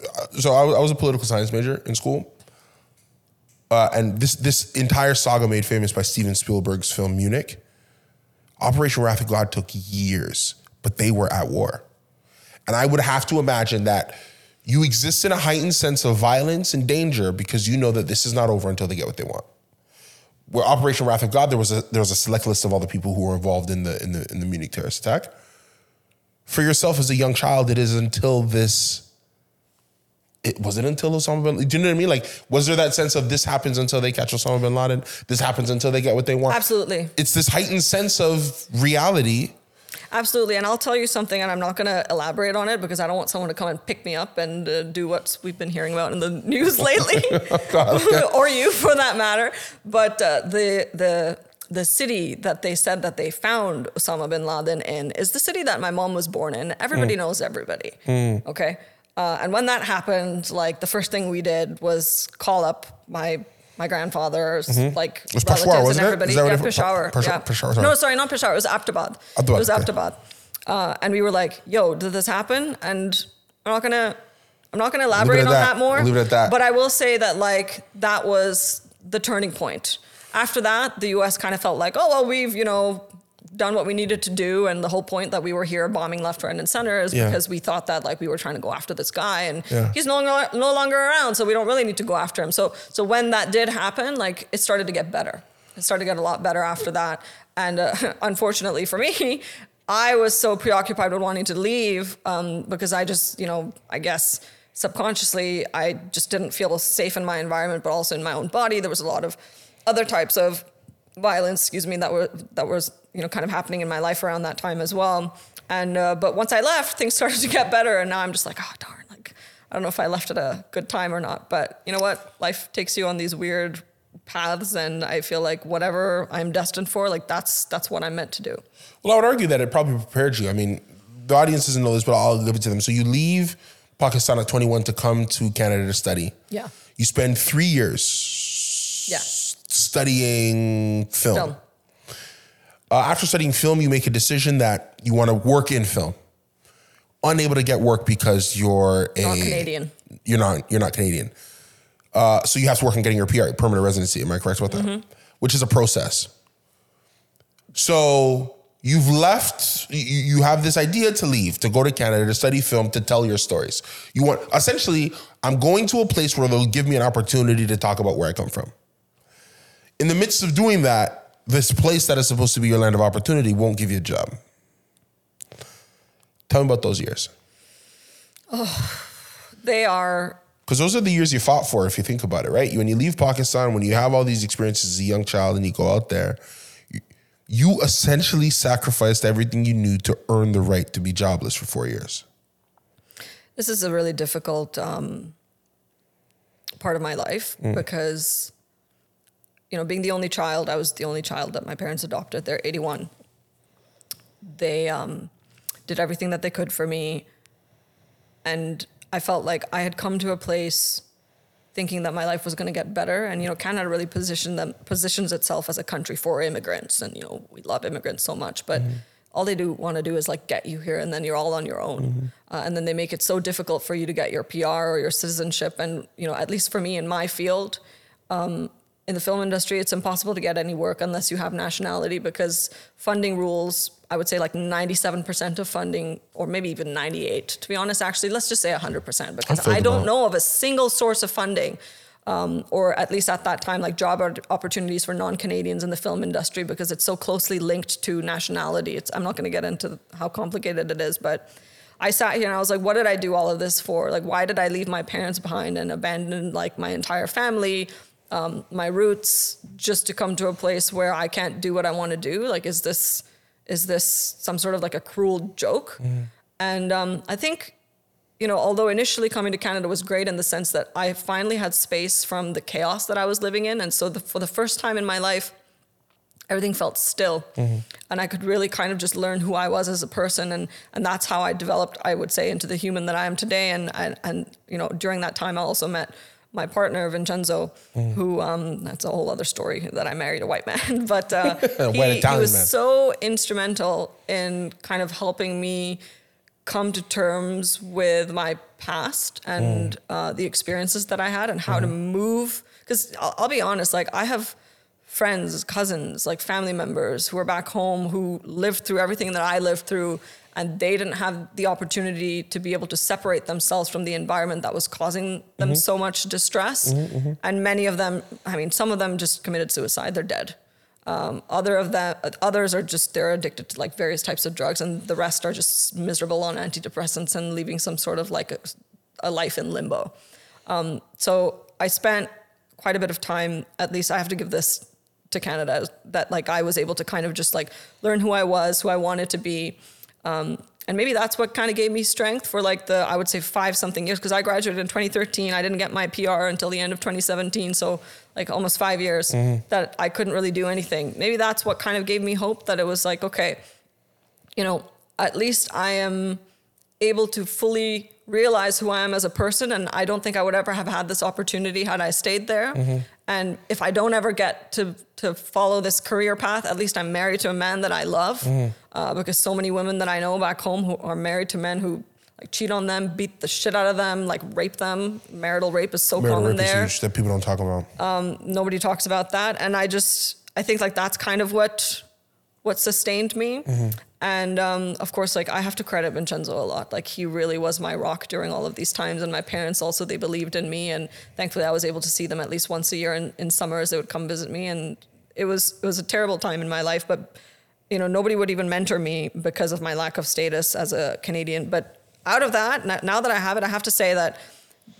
Uh, So I, was- I was a political science major in school, uh, and this this entire saga made famous by Steven Spielberg's film Munich. Operation Wrath of God took years, but they were at war, and I would have to imagine that you exist in a heightened sense of violence and danger because you know that this is not over until they get what they want. Where Operation Wrath of God, there was a there was a select list of all the people who were involved in the in the in the Munich terrorist attack for yourself as a young child, it is until this. It was it until Osama bin. Do you know what I mean? Like, was there that sense of this happens until they catch Osama bin Laden? This happens until they get what they want. Absolutely. It's this heightened sense of reality. Absolutely. And I'll tell you something, and I'm not going to elaborate on it because I don't want someone to come and pick me up and uh, do what we've been hearing about in the news lately, or you for that matter. But uh, the, the, the city that they said that they found Osama bin Laden in is the city that my mom was born in. Everybody knows everybody. Okay. Uh, and when that happened, like the first thing we did was call up my my grandfather's like was Peshawar, relatives wasn't and everybody. Is that yeah, it- Peshawar. Pesh- yeah. Peshawar, sorry. no, sorry, not Peshawar. It was Abbottabad. Abbottabad, It was okay. Uh, and we were like, "Yo, did this happen?" And I'm not gonna, I'm not gonna elaborate on that. that, more. Leave it at that. But I will say that like that was the turning point. After that, the U.S. kind of felt like, "Oh well, we've you know done what we needed to do," and the whole point that we were here bombing left, right, and center is Yeah. because we thought that like we were trying to go after this guy, and Yeah. he's no longer no longer around, so we don't really need to go after him. So so when that did happen, like it started to get better. It started to get a lot better after that. And uh, unfortunately for me, I was so preoccupied with wanting to leave um, because I just, you know, I guess subconsciously I just didn't feel safe in my environment, but also in my own body. There was a lot of other types of violence, excuse me, that was that was you know kind of happening in my life around that time as well. And uh, but once I left, things started to get better, and now I'm just like, oh darn, like I don't know if I left at a good time or not. But you know what, life takes you on these weird paths, and I feel like whatever I'm destined for, like that's that's what I'm meant to do. Well, I would argue that it probably prepared you. I mean, the audience doesn't know this, but I'll give it to them. So you leave Pakistan at 21 to come to Canada to study. Yeah. You spend three years Yeah. studying film. Film. Uh, after studying film, you make a decision that you want to work in film. Unable to get work because you're a Not Canadian. You're not. You're not Canadian. Uh, so you have to work on getting your PR, permanent residency. Am I correct about that? Mm-hmm. Which is a process. So you've left. You, you have this idea to leave, to go to Canada, to study film, to tell your stories. You want essentially. I'm going to a place where they'll give me an opportunity to talk about where I come from. In the midst of doing that, this place that is supposed to be your land of opportunity won't give you a job. Tell me about those years. Oh, they are Because those are the years you fought for, if you think about it, right? When you leave Pakistan, when you have all these experiences as a young child and you go out there, you, you essentially sacrificed everything you knew to earn the right to be jobless for four years. this is a really difficult um, part of my life because you know being the only child i was the only child that my parents adopted. They're 81 they um, did everything that they could for me. And i felt like i had come to a place thinking that my life was going to get better. And you know canada really positioned them positions itself as a country for immigrants. And you know we love immigrants so much. But all they do want to do is like get you here and then you're all on your own. Uh, and then they make it so difficult for you to get your pr or your citizenship. And you know at least for me in my field um, in the film industry it's impossible to get any work unless you have nationality because funding rules i would say like 97% of funding or maybe even 98 to be honest actually let's just say 100% because i don't know of a single source of funding um, or at least at that time, like job opportunities for non-Canadians in the film industry because it's so closely linked to nationality. It's, I'm not going to get into how complicated it is, but I sat here and I was like, what did I do all of this for? Like, why did I leave my parents behind and abandon like my entire family, um, my roots, just to come to a place where I can't do what I want to do? Like, is this is this some sort of like a cruel joke? And um, I think you know, although initially coming to Canada was great in the sense that I finally had space from the chaos that I was living in. And so the, for the first time in my life, everything felt still. And I could really kind of just learn who I was as a person. And, and that's how I developed, I would say, into the human that I am today. And, and, and you know, during that time, I also met my partner, Vincenzo, who, um, that's a whole other story that I married a white man. but uh, he, he was man. so instrumental in kind of helping me come to terms with my past and uh, the experiences that I had and how to move. Because I'll, I'll be honest, like I have friends, cousins, like family members who are back home who lived through everything that I lived through, and they didn't have the opportunity to be able to separate themselves from the environment that was causing them so much distress. And many of them, I mean, some of them just committed suicide. They're dead. Um, other of them, others are just they're addicted to like various types of drugs, and the rest are just miserable on antidepressants and leaving some sort of like a, a life in limbo. Um, so I spent quite a bit of time. At least I have to give this to Canada that like I was able to kind of just like learn who I was, who I wanted to be. Um, and maybe that's what kind of gave me strength for like the I would say five something years because I graduated in 2013. I didn't get my PR until the end of 2017, so like almost five years that I couldn't really do anything. Maybe that's what kind of gave me hope that it was like okay, you know, at least I am able to fully realize who I am as a person. And I don't think I would ever have had this opportunity had I stayed there. Mm-hmm. And if I don't ever get to, to follow this career path, at least I'm married to a man that I love. Mm-hmm. Uh, because so many women that I know back home who are married to men who like cheat on them, beat the shit out of them, like rape them. Marital rape is so Marital common rape is there huge that people don't talk about. Um, nobody talks about that and i just i think like that's kind of what what sustained me. And um, of course like i have to credit vincenzo a lot. Like he really was my rock during all of these times and my parents also they believed in me and thankfully i was able to see them at least once a year in, in summers. They would come visit me and it was it was a terrible time in my life but you know nobody would even mentor me because of my lack of status as a canadian. But out of that now that i have it i have to say that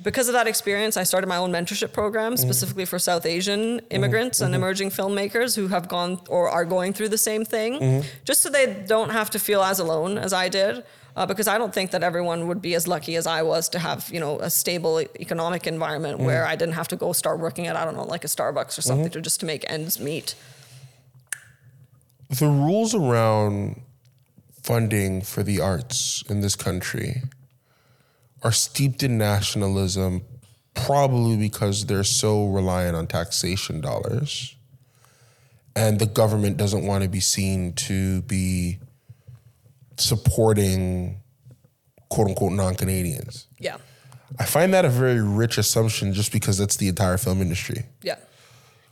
because of that experience, I started my own mentorship program mm-hmm. specifically for South Asian mm-hmm. immigrants and mm-hmm. emerging filmmakers who have gone or are going through the same thing, just so they don't have to feel as alone as I did. Uh, because I don't think that everyone would be as lucky as I was to have, you know, a stable economic environment where I didn't have to go start working at, I don't know, like a Starbucks or something to just to make ends meet. the rules around funding for the arts in this country are steeped in nationalism, probably because they're so reliant on taxation dollars. And the government doesn't want to be seen to be supporting quote unquote non Canadians. Yeah. I find that a very rich assumption just because that's the entire film industry. Yeah.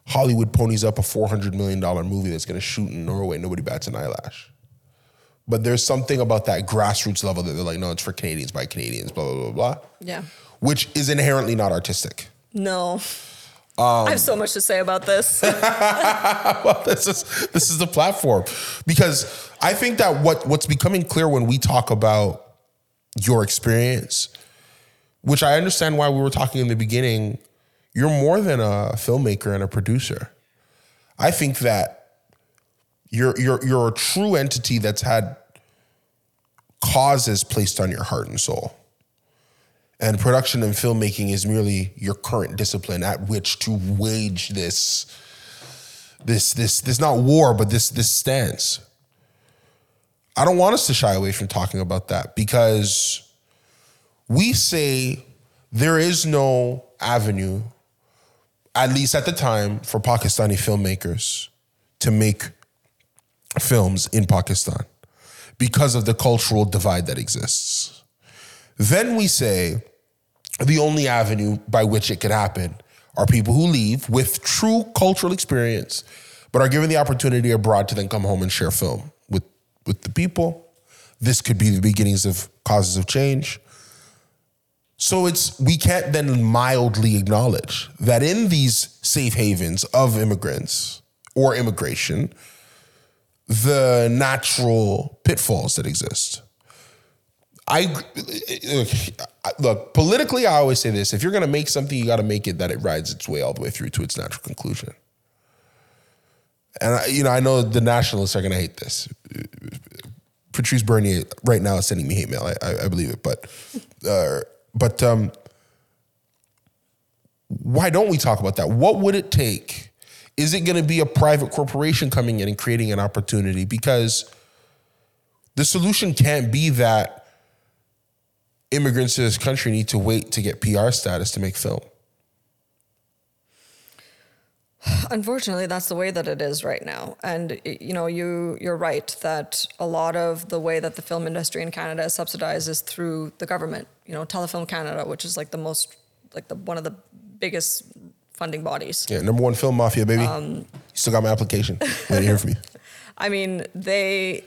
Hollywood ponies up a $400 million movie that's going to shoot in Norway, nobody bats an eyelash. But there's something about that grassroots level that they're like, no, it's for Canadians by Canadians, blah, blah, blah, blah, Yeah. which is inherently not artistic. No. I have so much to say about this. well, this is this is the platform because I think that what what's becoming clear when we talk about your experience, which I understand why we were talking in the beginning, you're more than a filmmaker and a producer. I think that you're you're you're a true entity that's had causes placed on your heart and soul. And production and filmmaking is merely your current discipline at which to wage this this this this not war but this this stance i don't want us to shy away from talking about that because we say there is no avenue at least at the time for pakistani filmmakers to make films in pakistan because of the cultural divide that exists then we say the only avenue by which it could happen are people who leave with true cultural experience, but are given the opportunity abroad to then come home and share film with, with the people. This could be the beginnings of causes of change. So it's we can't then mildly acknowledge that in these safe havens of immigrants or immigration, the natural pitfalls that exist. I look, politically. I always say this: if you're going to make something, you got to make it that it rides its way all the way through to its natural conclusion. And I, you know, I know the nationalists are going to hate this. Patrice Bernier right now is sending me hate mail. I, I, I believe it, but uh, but um, why don't we talk about that? What would it take? Is it going to be a private corporation coming in and creating an opportunity? Because the solution can't be that immigrants to this country need to wait to get PR status to make film. Unfortunately, that's the way that it is right now. And you know, you you're right that a lot of the way that the film industry in Canada is subsidized is through the government. You know, Telefilm Canada, which is like the most like the one of the biggest funding bodies. Yeah, number one film mafia, baby. you still got my application. Waiting to hear from you. I mean, they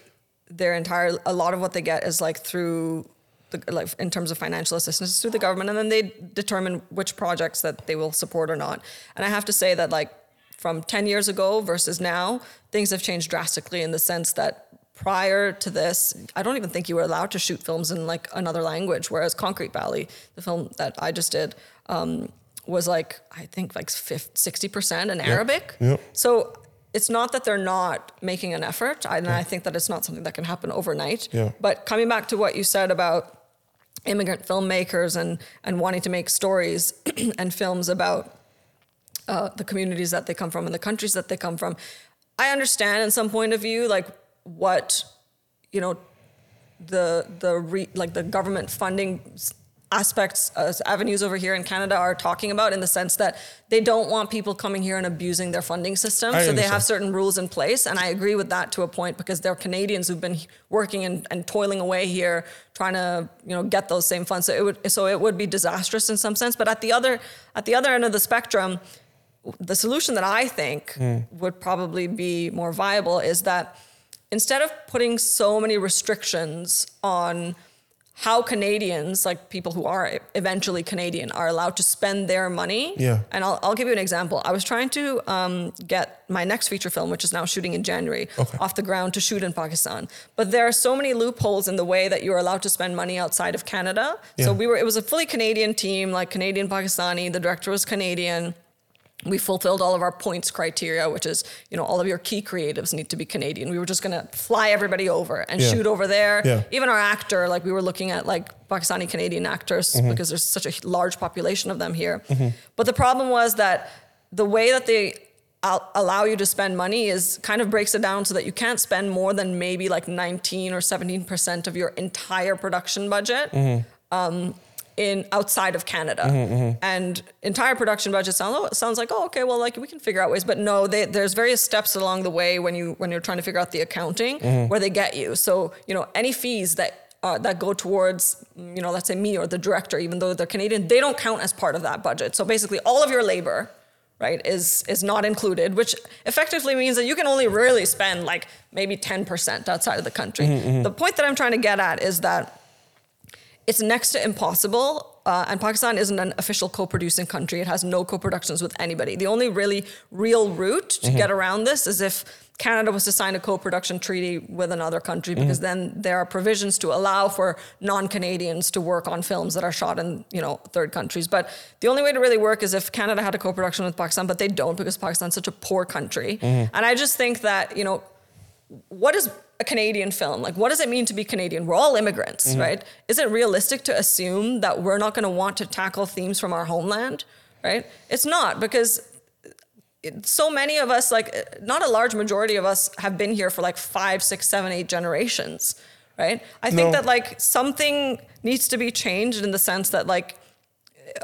their entire a lot of what they get is like through the like in terms of financial assistance through the government, and then they determine which projects that they will support or not. And I have to say that like from ten years ago versus now, things have changed drastically in the sense that prior to this, I don't even think you were allowed to shoot films in like another language. Whereas Concrete Valley, the film that I just did. Um, was like I think like 60 percent in Arabic. Yep. So it's not that they're not making an effort, and I think that it's not something that can happen overnight. Yeah. But coming back to what you said about immigrant filmmakers and and wanting to make stories and films about uh, the communities that they come from and the countries that they come from, I understand in some point of view like what you know the the re, like the government funding aspects uh, avenues over here in Canada are talking about in the sense that they don't want people coming here and abusing their funding system. I so they have certain rules in place and I agree with that to a point because they're Canadians who've been working and, and toiling away here trying to you know get those same funds. So it would so it would be disastrous in some sense. But at the other at the other end of the spectrum the solution that I think would probably be more viable is that instead of putting so many restrictions on how Canadians, like people who are eventually Canadian, are allowed to spend their money. Yeah. And I'll, I'll give you an example. I was trying to um, get my next feature film, which is now shooting in January, Okay. off the ground to shoot in Pakistan. But there are so many loopholes in the way that you're allowed to spend money outside of Canada. So we were, it was a fully Canadian team, like Canadian Pakistani. The director was Canadian we fulfilled all of our points criteria, which is, you know, all of your key creatives need to be Canadian. We were just gonna fly everybody over and Yeah. shoot over there. Yeah. Even our actor, like we were looking at like Pakistani Canadian actors Mm-hmm. because there's such a large population of them here. But the problem was that the way that they al- allow you to spend money is kind of breaks it down so that you can't spend more than maybe like 19 or 17% of your entire production budget um, in outside of Canada. Mm-hmm, mm-hmm. And entire production budget sounds sounds like oh okay well like we can figure out ways, but no, they, there's various steps along the way when you when you're trying to figure out the accounting mm-hmm. where they get you. So you know any fees that uh, that go towards you know let's say me or the director, even though they're Canadian, they don't count as part of that budget. So basically, all of your labor. Right is is not included, which effectively means that you can only really spend like maybe ten percent outside of the country. The point that I'm trying to get at is that it's next to impossible. Uh, and Pakistan isn't an official co-producing country. It has no co-productions with anybody. The only really real route to get mm-hmm. around this is if Canada was to sign a co-production treaty with another country, because mm-hmm. then there are provisions to allow for non-Canadians to work on films that are shot in you know third countries. But the only way to really work is if Canada had a co-production with Pakistan, but they don't because Pakistan's such a poor country. Mm-hmm. And I just think that you know what is a Canadian film? Like, what does it mean to be Canadian? We're all immigrants, mm-hmm. right? Is it realistic to assume that we're not going to want to tackle themes from our homeland, right? It's not because it- so many of us, like, not a large majority of us, have been here for like five, six, seven, eight generations, right? I think that like something needs to be changed in the sense that like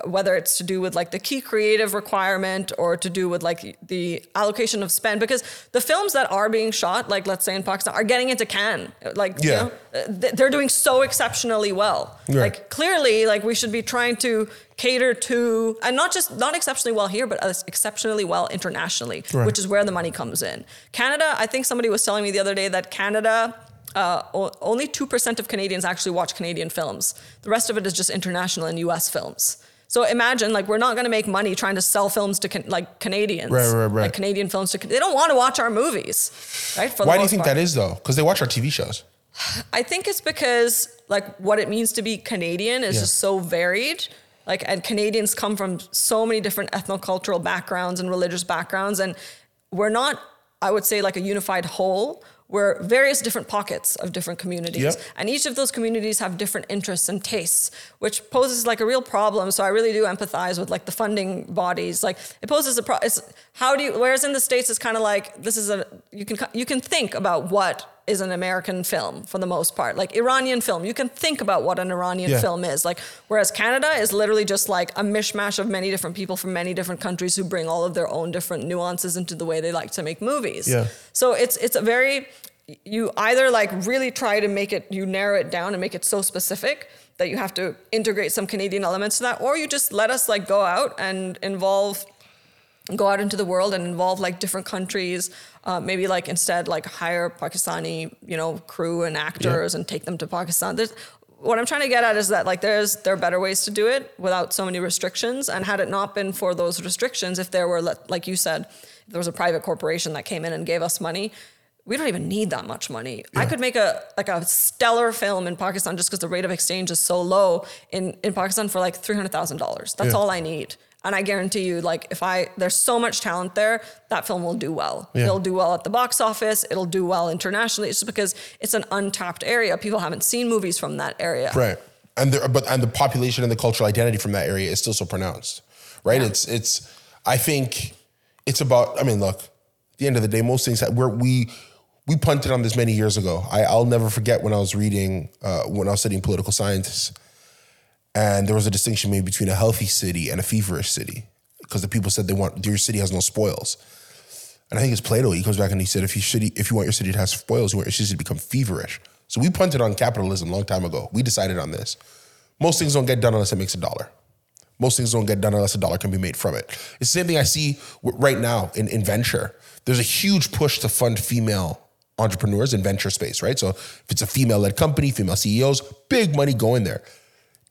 whether it's to do with like the key creative requirement or to do with like the allocation of spend because the films that are being shot like let's say in pakistan are getting into cannes like you Yeah. know uh, they're doing so exceptionally well Right. like clearly like we should be trying to cater to and not just not exceptionally well here but exceptionally well internationally Right. which is where the money comes in canada i think somebody was telling me the other day that canada uh, only 2% of Canadians actually watch Canadian films. The rest of it is just international and US films. So imagine, like, we're not going to make money trying to sell films to can- like Canadians, Right, right, right. like Canadian films to. They don't want to watch our movies, right? For Why do you think part. that is though? Because they watch our TV shows. I think it's because like what it means to be Canadian is Yeah. just so varied. Like and Canadians come from so many different ethnocultural backgrounds and religious backgrounds and we're not I would say like a unified whole. We're various different pockets of different communities. Yep. And each of those communities have different interests and tastes, which poses like a real problem. So I really do empathize with like the funding bodies. Like it poses a pro. It's, how do you? Whereas in the states, it's kind of like this is a you can you can think about what is an American film for the most part. Like Iranian film, you can think about what an Iranian Yeah. film is. Like whereas Canada is literally just like a mishmash of many different people from many different countries who bring all of their own different nuances into the way they like to make movies. Yeah. So it's it's a very you either like really try to make it you narrow it down and make it so specific that you have to integrate some Canadian elements to that, or you just let us like go out and involve go out into the world and involve like different countries uh, maybe like instead like hire pakistani you know crew and actors and take them to pakistan there's what i'm trying to get at is that like there's there are better ways to do it without so many restrictions and had it not been for those restrictions if there were like you said if there was a private corporation that came in and gave us money we don't even need that much money. I could make a like a stellar film in Pakistan just because the rate of exchange is so low in, in Pakistan for like three hundred thousand dollars. That's Yeah. all I need. And I guarantee you, like if I there's so much talent there, that film will do well. Yeah. It'll do well at the box office. It'll do well internationally. It's just because it's an untapped area. People haven't seen movies from that area. Right. And the but and the population and the cultural identity from that area is still so pronounced. Right? Yeah. It's it's I think it's about I mean, look, at the end of the day, most things that we're we we punted on this many years ago. I, I'll never forget when I was reading uh, when I was studying political science, and there was a distinction made between a healthy city and a feverish city because the people said they want your city has no spoils. And I think it's Plato. He comes back and he said, if you city, if you want your city to have spoils, you want your city to become feverish. So we punted on capitalism a long time ago. We decided on this. Most things don't get done unless it makes a dollar. Most things don't get done unless a dollar can be made from it. It's the same thing I see right now in, in venture. There's a huge push to fund female entrepreneurs in venture space, right? So if it's a female led company, female CEOs, big money going there.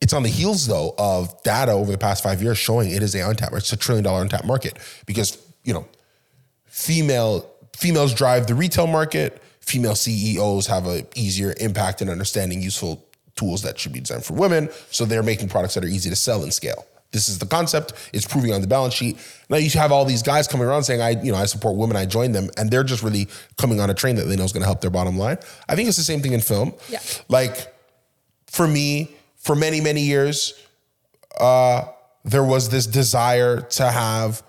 It's on the heels though of data over the past five years showing it is a untapped, it's a trillion dollar untapped market because you know female females drive the retail market. Female CEOs have a easier impact in understanding useful tools that should be designed for women. So they're making products that are easy to sell and scale. This is the concept. It's proving on the balance sheet. Now you have all these guys coming around saying, "I, you know, I support women. I join them," and they're just really coming on a train that they know is going to help their bottom line. I think it's the same thing in film. Yeah. Like for me, for many many years, uh, there was this desire to have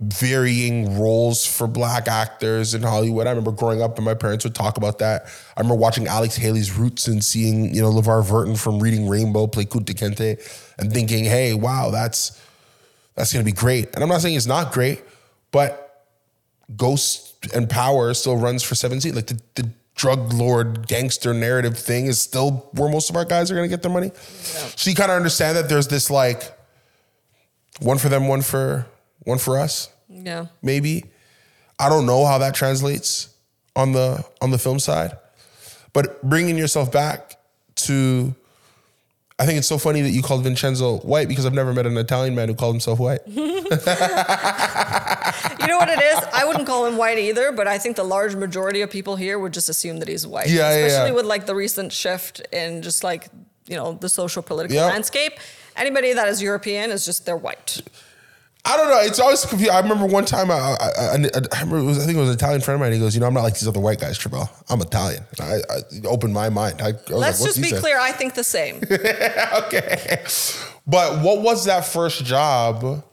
varying roles for black actors in Hollywood. I remember growing up and my parents would talk about that. I remember watching Alex Haley's Roots and seeing, you know, LeVar Burton from Reading Rainbow play Kunta Kinte and thinking, hey, wow, that's that's gonna be great. And I'm not saying it's not great, but Ghost and Power still runs for 17. Like the, the drug lord gangster narrative thing is still where most of our guys are gonna get their money. So you kind of understand that there's this like one for them, one for one for us Yeah. maybe. I don't know how that translates on the on the film side, but bringing yourself back to, I think it's so funny that you called Vincenzo white because I've never met an Italian man who called himself white. You know what it is? I wouldn't call him white either, but I think the large majority of people here would just assume that he's white. Yeah, yeah, Especially yeah. with like the recent shift in just like, you know, the social political Yeah. landscape. Anybody that is European is just they're white. I don't know. It's always confusing. I remember one time, I, I, I, I remember it was, I think it was an Italian friend of mine. He goes, "You know, I'm not like these other white guys, Tribal. I'm Italian." And I, I opened my mind. I, was Let's like, "What's just be saying?" clear. I think the same. okay. But what was that first job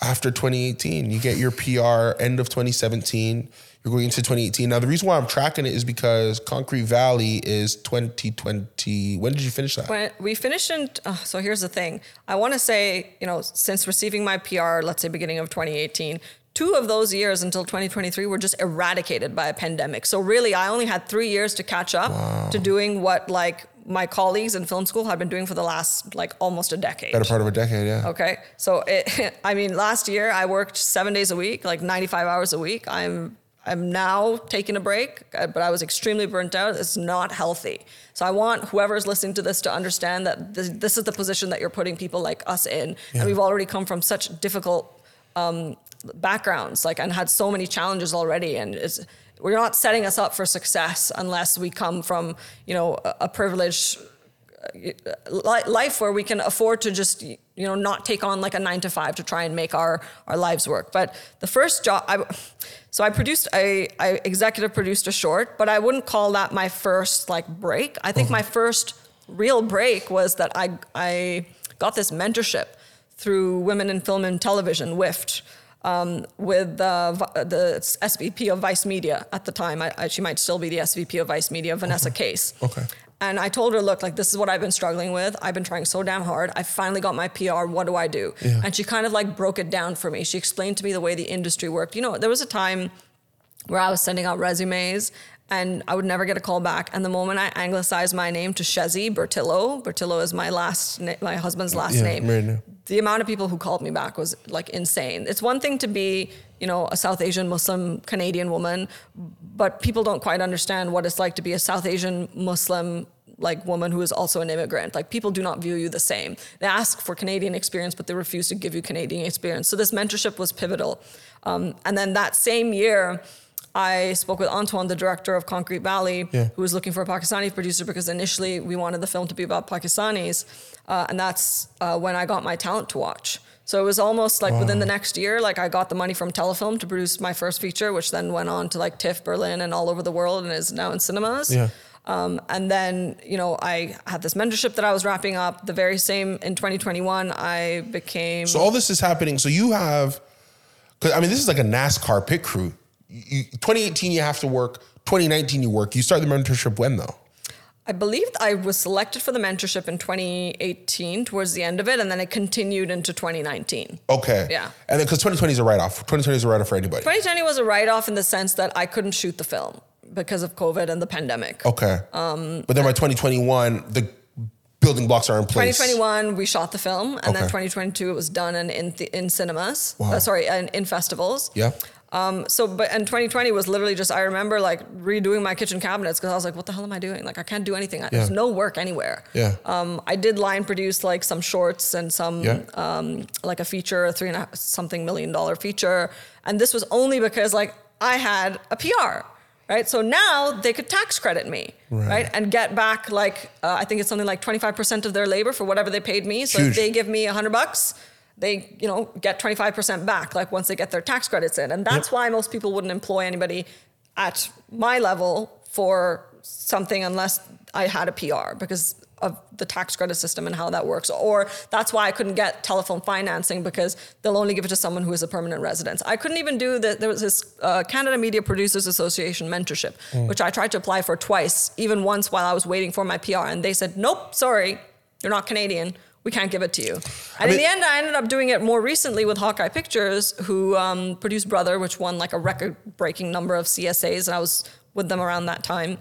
after 2018? You get your PR end of 2017. Going into 2018. Now, the reason why I'm tracking it is because Concrete Valley is 2020. When did you finish that? When we finished in, uh, so here's the thing. I want to say, you know, since receiving my PR, let's say beginning of 2018, two of those years until 2023 were just eradicated by a pandemic. So really, I only had three years to catch up to doing what like my colleagues in film school had been doing for the last like almost a decade. Better part of a decade, yeah. Okay. So it, I mean, last year I worked seven days a week, like 95 hours a week. I'm, I'm now taking a break, uh, but I was extremely burnt out. It's not healthy. So I want whoever's listening to this to understand that this, this is the position that you're putting people like us in. And we've already come from such difficult um, backgrounds, like, and had so many challenges already. And it's, we're not setting us up for success unless we come from, you know, a, a privileged life where we can afford to just you know not take on like a nine to five to try and make our our lives work but the first job I, so i produced I, I executive produced a short but i wouldn't call that my first like break i think my first real break was that i i got this mentorship through women in film and television WIFT um, with uh, the SVP of Vice Media at the time. I, I, she might still be the SVP of Vice Media, Vanessa Case. Okay. And I told her, look, like this is what I've been struggling with. I've been trying so damn hard. I finally got my PR. What do I do? And she kind of like broke it down for me. She explained to me the way the industry worked. You know, there was a time where I was sending out resumes and I would never get a call back. And the moment I anglicized my name to Shezi Bertillo, Bertillo is my last, na- my husband's last Yeah, name. now. The amount of people who called me back was like insane. It's one thing to be, you know, a South Asian Muslim Canadian woman, but people don't quite understand what it's like to be a South Asian Muslim like woman who is also an immigrant. Like people do not view you the same. They ask for Canadian experience, but they refuse to give you Canadian experience. So this mentorship was pivotal. Um, and then that same year, I spoke with Antoine, the director of Concrete Valley, Yeah. who was looking for a Pakistani producer because initially we wanted the film to be about Pakistanis, uh, and that's uh, when I got my talent to watch. So it was almost like within the next year, like I got the money from Telefilm to produce my first feature, which then went on to like TIFF Berlin and all over the world and is now in cinemas. Yeah. Um, and then, you know, I had this mentorship that I was wrapping up. The very same in 2021, I became. So all this is happening. So you have, because I mean, this is like a NASCAR pit crew. You, 2018, you have to work. 2019, you work. You start the mentorship when though? I believe I was selected for the mentorship in 2018 towards the end of it, and then it continued into 2019. Okay. Yeah. And then because 2020 is a write off. 2020 is a write off for anybody. 2020 was a write off in the sense that I couldn't shoot the film because of COVID and the pandemic. Okay. Um, but then by 2021, the building blocks are in place. 2021, we shot the film, and then 2022, it was done in in, th- in cinemas. Uh, sorry, in, in festivals. Yeah. Um, so, but and 2020 was literally just I remember like redoing my kitchen cabinets because I was like, what the hell am I doing? Like I can't do anything. There's no work anywhere. Yeah. Um, I did line produce like some shorts and some Yeah. um, like a feature, a three and a half something million dollar feature, and this was only because like I had a PR. Right, so now they could tax credit me, right, Right. and get back like uh, I think it's something like 25% of their labor for whatever they paid me. So Huge. if they give me 100 bucks, they you know get 25% back like once they get their tax credits in. And that's Yep. why most people wouldn't employ anybody at my level for something unless i had a pr because of the tax credit system and how that works. Or that's why i couldn't get Telefilm financing because they'll only give it to someone who is a permanent resident. I couldn't even do that there was this uh, canada media producers association mentorship which i tried to apply for twice even once while i was waiting for my pr and they said nope sorry you're not canadian we can't give it to you. And in mean- the end, I ended up doing it more recently with Hawkeye Pictures, who um, produced Brother, which won like a record-breaking number of CSAs, and I was with them around that time.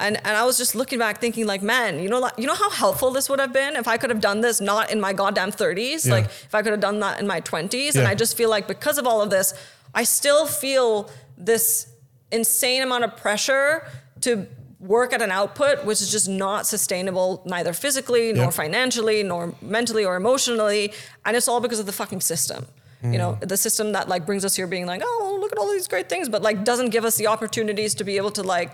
And, and I was just looking back, thinking like, man, you know, like, you know how helpful this would have been if I could have done this not in my goddamn 30s, Yeah. like if I could have done that in my 20s. And I just feel like because of all of this, I still feel this insane amount of pressure to work at an output which is just not sustainable neither physically nor Yep. financially nor mentally or emotionally. And it's all because of the fucking system. You know mm. the system that like brings us here being like oh look at all these great things but like doesn't give us the opportunities to be able to like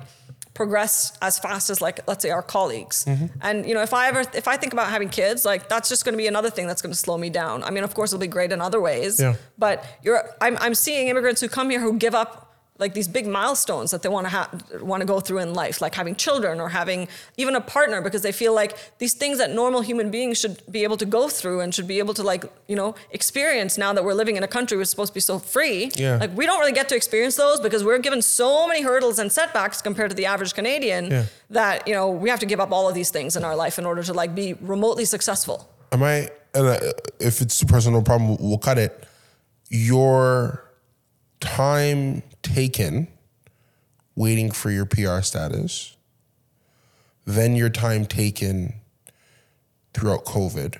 progress as fast as like let's say our colleagues. Mm-hmm. And you know if i ever if i think about having kids like that's just going to be another thing that's going to slow me down. I mean of course it'll be great in other ways Yeah. but you're I'm, I'm seeing immigrants who come here who give up like these big milestones that they want to have want to go through in life like having children or having even a partner because they feel like these things that normal human beings should be able to go through and should be able to like you know experience now that we're living in a country which is supposed to be so free Yeah. like we don't really get to experience those because we're given so many hurdles and setbacks compared to the average canadian Yeah. that you know we have to give up all of these things in our life in order to like be remotely successful Am I? And uh, if it's too personal, problem. We'll cut it. Your time taken waiting for your PR status, then your time taken throughout COVID,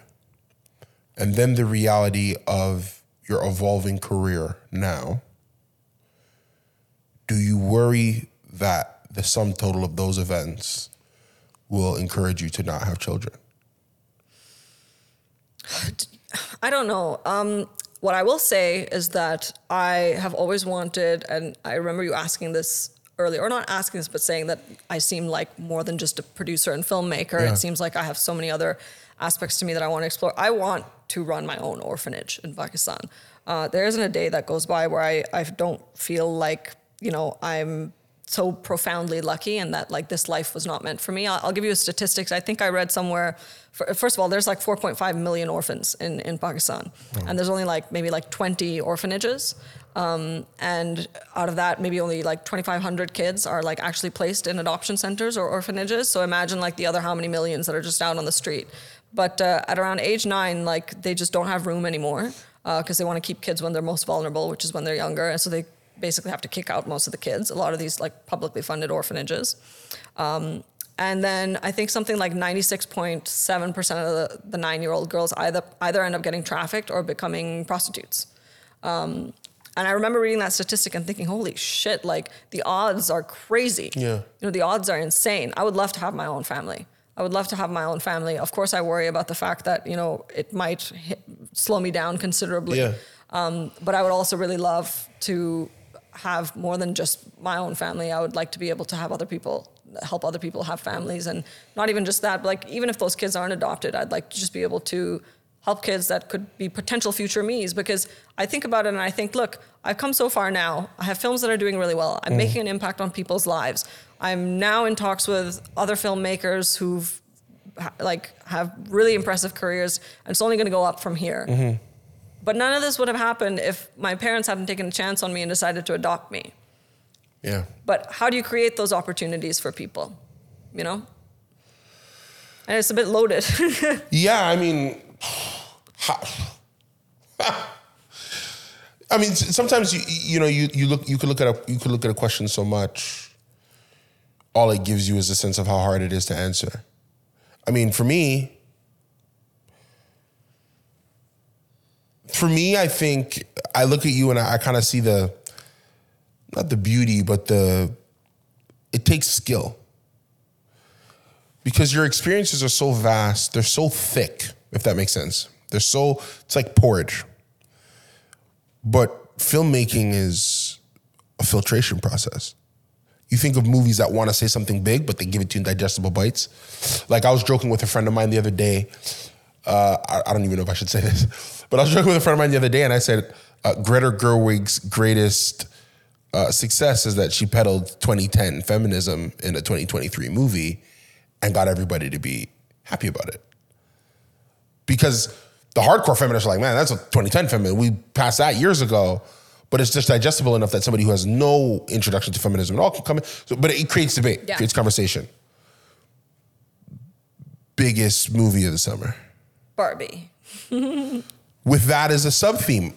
and then the reality of your evolving career now. Do you worry that the sum total of those events will encourage you to not have children? I don't know. Um, what I will say is that I have always wanted, and I remember you asking this earlier, or not asking this, but saying that I seem like more than just a producer and filmmaker. Yeah. It seems like I have so many other aspects to me that I want to explore. I want to run my own orphanage in Pakistan. Uh, there isn't a day that goes by where I, I don't feel like, you know, I'm so profoundly lucky and that like this life was not meant for me. I'll, I'll give you a statistics. I think I read somewhere, for, first of all, there's like 4.5 million orphans in, in Pakistan. And there's only like maybe like 20 orphanages. Um, and out of that, maybe only like 2,500 kids are like actually placed in adoption centers or orphanages. So imagine like the other how many millions that are just out on the street. But uh, at around age nine, like they just don't have room anymore because they want to keep kids when they're most vulnerable, which is when they're younger. And so they basically have to kick out most of the kids. A lot of these like publicly funded orphanages. Um, and then I think something like 96.7% of the, the nine-year-old girls either either end up getting trafficked or becoming prostitutes. Um, and I remember reading that statistic and thinking, holy shit, like the odds are crazy. Yeah. You know, the odds are insane. I would love to have my own family. I would love to have my own family. Of course, I worry about the fact that, you know, it might hit, slow me down considerably. Yeah. Um, but I would also really love to have more than just my own family. I would like to be able to have other people help other people have families, and not even just that. But like even if those kids aren't adopted, I'd like to just be able to help kids that could be potential future me's. Because I think about it and I think, look, I've come so far now. I have films that are doing really well. I'm mm. making an impact on people's lives. I'm now in talks with other filmmakers who've like have really impressive careers, and it's only going to go up from here. Mm-hmm. But none of this would have happened if my parents hadn't taken a chance on me and decided to adopt me. Yeah. But how do you create those opportunities for people? You know? And it's a bit loaded. Yeah, I mean, I mean, sometimes you you know you you look you could look at a you could look at a question so much. All it gives you is a sense of how hard it is to answer. I mean, for me, for me, I think I look at you and I, I kind of see the not the beauty, but the it takes skill. Because your experiences are so vast, they're so thick, if that makes sense. They're so it's like porridge. But filmmaking is a filtration process. You think of movies that want to say something big, but they give it to you in digestible bites. Like I was joking with a friend of mine the other day. Uh, I, I don't even know if I should say this, but I was joking with a friend of mine the other day, and I said uh, Greta Gerwig's greatest uh, success is that she peddled 2010 feminism in a 2023 movie and got everybody to be happy about it. Because the hardcore feminists are like, man, that's a 2010 feminist. We passed that years ago but it's just digestible enough that somebody who has no introduction to feminism at all can come in. So, but it creates debate, Yeah. creates conversation. Biggest movie of the summer. Barbie. With that as a sub theme,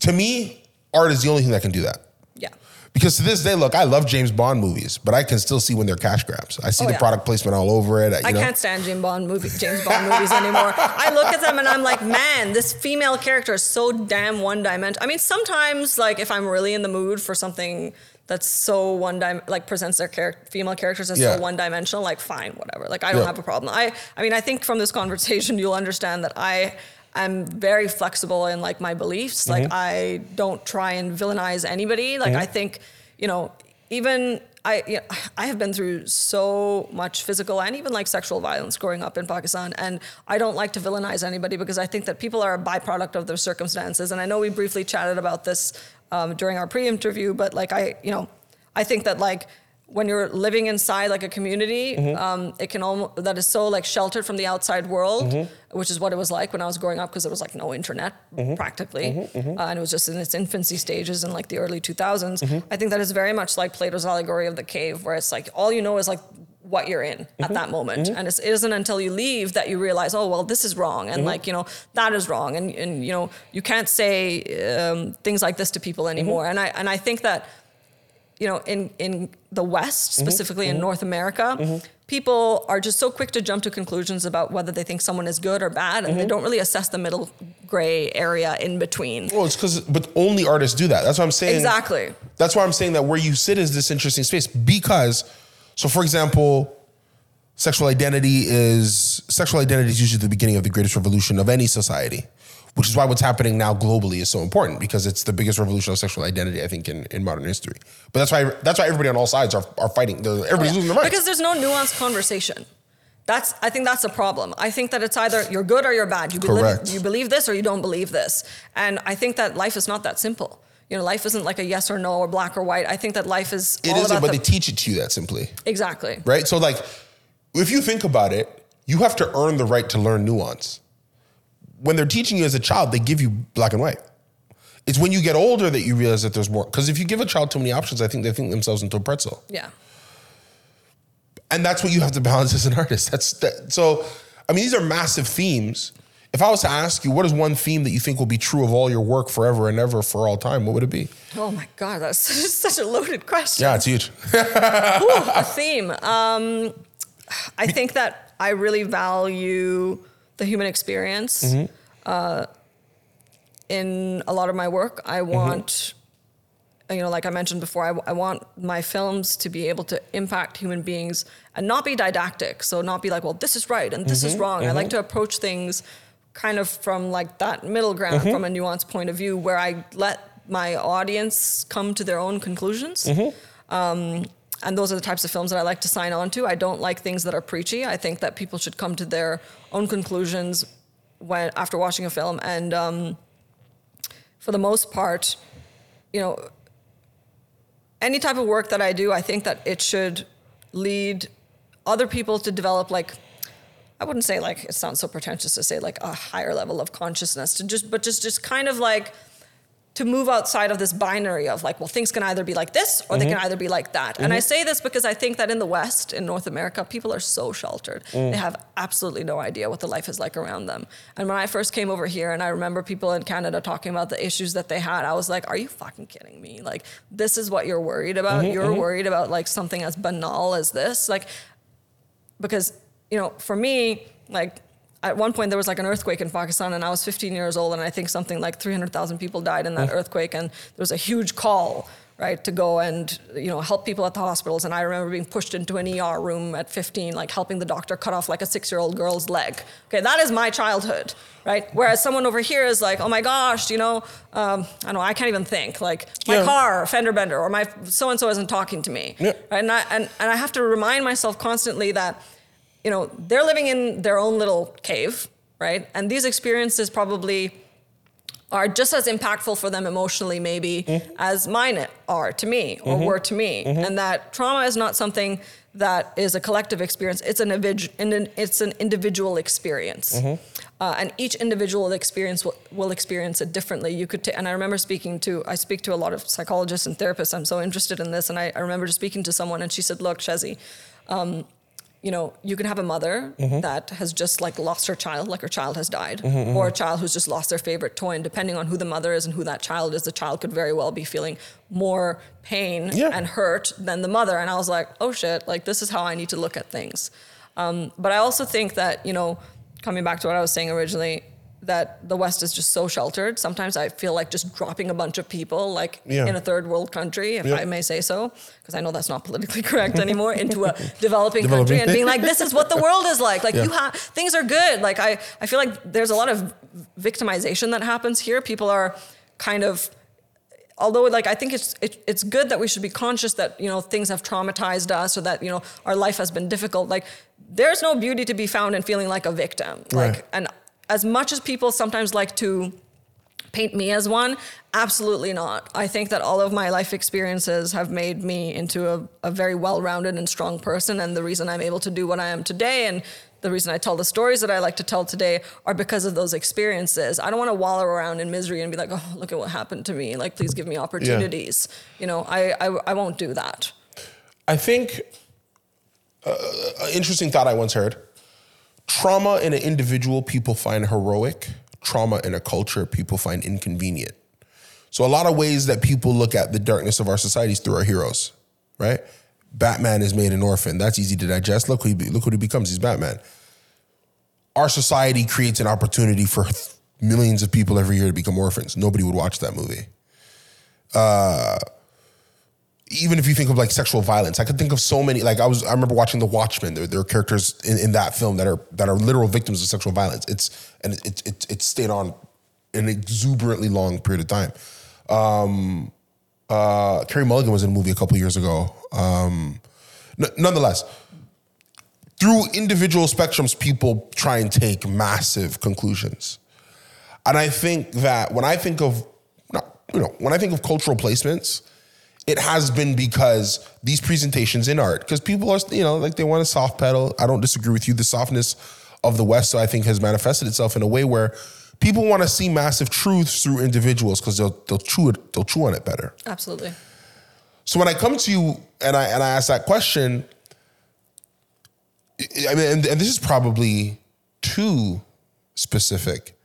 to me, art is the only thing that can do that. Yeah. Because to this day, look, I love James Bond movies, but I can still see when they're cash grabs. I see Oh, the yeah. product placement all over it. You I know? can't stand James Bond movies, James Bond movies anymore. I look at them and I'm like, man, this female character is so damn one dimensional. I mean, sometimes like if I'm really in the mood for something that's so one dim like presents their char- female characters as Yeah. so one dimensional, like fine, whatever. Like I don't Yeah. have a problem. I I mean, I think from this conversation you'll understand that I am very flexible in like my beliefs. Like Mm-hmm. I don't try and villainize anybody. Like I think, you know, even I you know, I have been through so much physical and even like sexual violence growing up in Pakistan, and I don't like to villainize anybody because I think that people are a byproduct of their circumstances. And I know we briefly chatted about this um, during our pre-interview, but like I, you know, I think that like when you're living inside like a community, mm-hmm. um, it can almost that is so like sheltered from the outside world, mm-hmm. which is what it was like when I was growing up because there was like no internet mm-hmm. practically, Uh, and it was just in its infancy stages in like the early 2000s. I think that is very much like Plato's allegory of the cave, where it's like all you know is like what you're in at that moment, and it's, it isn't until you leave that you realize, oh well, this is wrong, and like you know that is wrong, and and you know you can't say um, things like this to people anymore, and I and I think that you know, in, in the West, mm-hmm. specifically in mm-hmm. North America, mm-hmm. people are just so quick to jump to conclusions about whether they think someone is good or bad, and they don't really assess the middle gray area in between. Well, it's because, but only artists do that. That's what I'm saying. Exactly. That's why I'm saying that where you sit is this interesting space because, so for example, sexual identity is sexual identity is usually the beginning of the greatest revolution of any society, which is why what's happening now globally is so important because it's the biggest revolution of sexual identity I think in, in modern history. But that's why that's why everybody on all sides are, are fighting. Everybody's losing their mind. Because there's no nuanced conversation. That's I think that's a problem. I think that it's either you're good or you're bad. You Correct. believe you believe this or you don't believe this. And I think that life is not that simple. You know, life isn't like a yes or no or black or white. I think that life is it about but the, they teach it to you that simply, exactly. right? So like, if you think about it, you have to earn the right to learn nuance. When they're teaching you as a child, they give you black and white. It's when you get older that you realize that there's more. Because if you give a child too many options, I think they think themselves into a pretzel. Yeah. and that's what you have to balance as an artist. That's that, so. I mean, these are massive themes. If I was to ask you, what is one theme that you think will be true of all your work forever and ever for all time? What would it be? Oh my God, that's such a loaded question. Yeah, it's huge. a theme. Um, I think that I really value the human experience Mm-hmm. uh, in a lot of my work. I Mm-hmm. want, you know, like I mentioned before, I, I want my films to be able to impact human beings and not be didactic. So not be like, well, this is right and this Mm-hmm. is wrong. I like to approach things kind of from like that middle ground, Mm-hmm. from a nuanced point of view, where I let my audience come to their own conclusions Mm-hmm. And those are the types of films that I like to sign on to. I don't like things that are preachy. I think that people should come to their own conclusions when after watching a film. And um, for the most part, you know, any type of work that I do, I think that it should lead other people to develop like. I wouldn't say like it sounds so pretentious to say like a higher level of consciousness to just but just just kind of like to move outside of this binary of like, well, things can either be like this or they can mm-hmm. either be like that. And I mm-hmm. say this because I think that in the West, in North America, people are so sheltered. They mm. have absolutely no idea what the life is like around them. And when I first came over here and I remember people in Canada talking about the issues that they had, I was like, are you fucking kidding me? Like, this is what you're worried about? Mm-hmm, you're worried about like something as banal as this? Like, because, you know, for me, like, at one point there was like an earthquake in Pakistan, and I was 15 years old, and I think something like 300,000 people died in that earthquake, and there was a huge call right to go and you know help people at the hospitals and i remember being pushed into an er room at 15 like helping the doctor cut off like a six year old girl's leg okay that is my childhood right whereas someone over here is like oh my gosh you know um, i don't know i can't even think like my Yeah. car fender bender or my so and so isn't talking to me Yeah. right? and, I, and, and i have to remind myself constantly that you know they're living in their own little cave right and these experiences probably are just as impactful for them emotionally, maybe, mm-hmm. as mine are to me or mm-hmm. were to me. Mm-hmm. And that trauma is not something that is a collective experience, it's an, it's an individual experience. Uh, and each individual experience will, will experience it differently. You could, ta- and I remember speaking to, I speak to a lot of psychologists and therapists. I'm so interested in this, and I, I remember just speaking to someone, and she said, "Look, Shezzy, um, you know, you can have a mother mm-hmm. that has just like lost her child, like her child has died, mm-hmm, mm-hmm. or a child who's just lost their favorite toy. And depending on who the mother is and who that child is, the child could very well be feeling more pain Yeah. and hurt than the mother. And I was like, oh shit, like this is how I need to look at things. Um, but I also think that, you know, coming back to what I was saying originally, that the West is just so sheltered. Sometimes I feel like just dropping a bunch of people, like Yeah. in a third world country, if Yeah. I may say so, because I know that's not politically correct anymore, into a developing, country and being like, this is what the world is like. Like Yeah. you have things are good. Like I, I feel like there's a lot of victimization that happens here. People are kind of although like I think it's it, it's good that we should be conscious that you know things have traumatized us or that you know our life has been difficult. Like there's no beauty to be found in feeling like a victim. Like Right. and as much as people sometimes like to paint me as one, absolutely not. I think that all of my life experiences have made me into a, a very well-rounded and strong person. And the reason I'm able to do what I am today and the reason I tell the stories that I like to tell today are because of those experiences. I don't want to wallow around in misery and be like, oh, look at what happened to me. Like, please give me opportunities. You know, I, I, I won't do that. I think uh, an interesting thought I once heard trauma in an individual people find heroic, trauma in a culture people find inconvenient. So, a lot of ways that people look at the darkness of our societies through our heroes, right? Batman is made an orphan. That's easy to digest. Look who he, look what he becomes. He's Batman. Our society creates an opportunity for millions of people every year to become orphans. Nobody would watch that movie uh, even if you think of like sexual violence, I could think of so many. Like I was, I remember watching The Watchmen. There, there are characters in, in that film that are that are literal victims of sexual violence. It's and it it, it, stayed on an exuberantly long period of time. Um, uh, Carey Mulligan was in a movie a couple years ago. Um, n- nonetheless, through individual spectrums, people try and take massive conclusions. And I think that when I think of, you know, when I think of cultural placements, it has been because these presentations in art, because people are, you know, like they want to soft pedal. I don't disagree with you. The softness of the West, I think, has manifested itself in a way where people want to see massive truths through individuals because they'll they'll chew it, they'll chew on it better. Absolutely. So when I come to you and I and I ask that question, I mean, and, and this is probably too specific,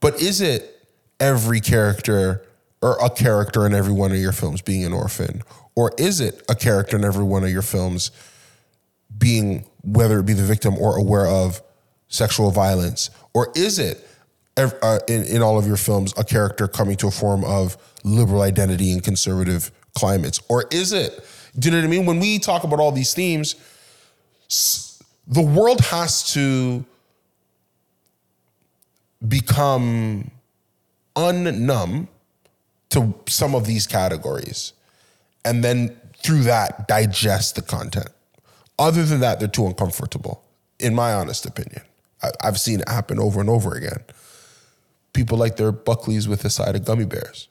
but is it every character or a character in every one of your films being an orphan, or is it a character in every one of your films being whether it be the victim or aware of sexual violence, or is it uh, in, in all of your films a character coming to a form of liberal identity in conservative climates, or is it? Do you know what I mean? When we talk about all these themes, the world has to become unnumb to some of these categories and then through that digest the content. Other than that, they're too uncomfortable, in my honest opinion. I, I've seen it happen over and over again. People like their Buckleys with a side of gummy bears.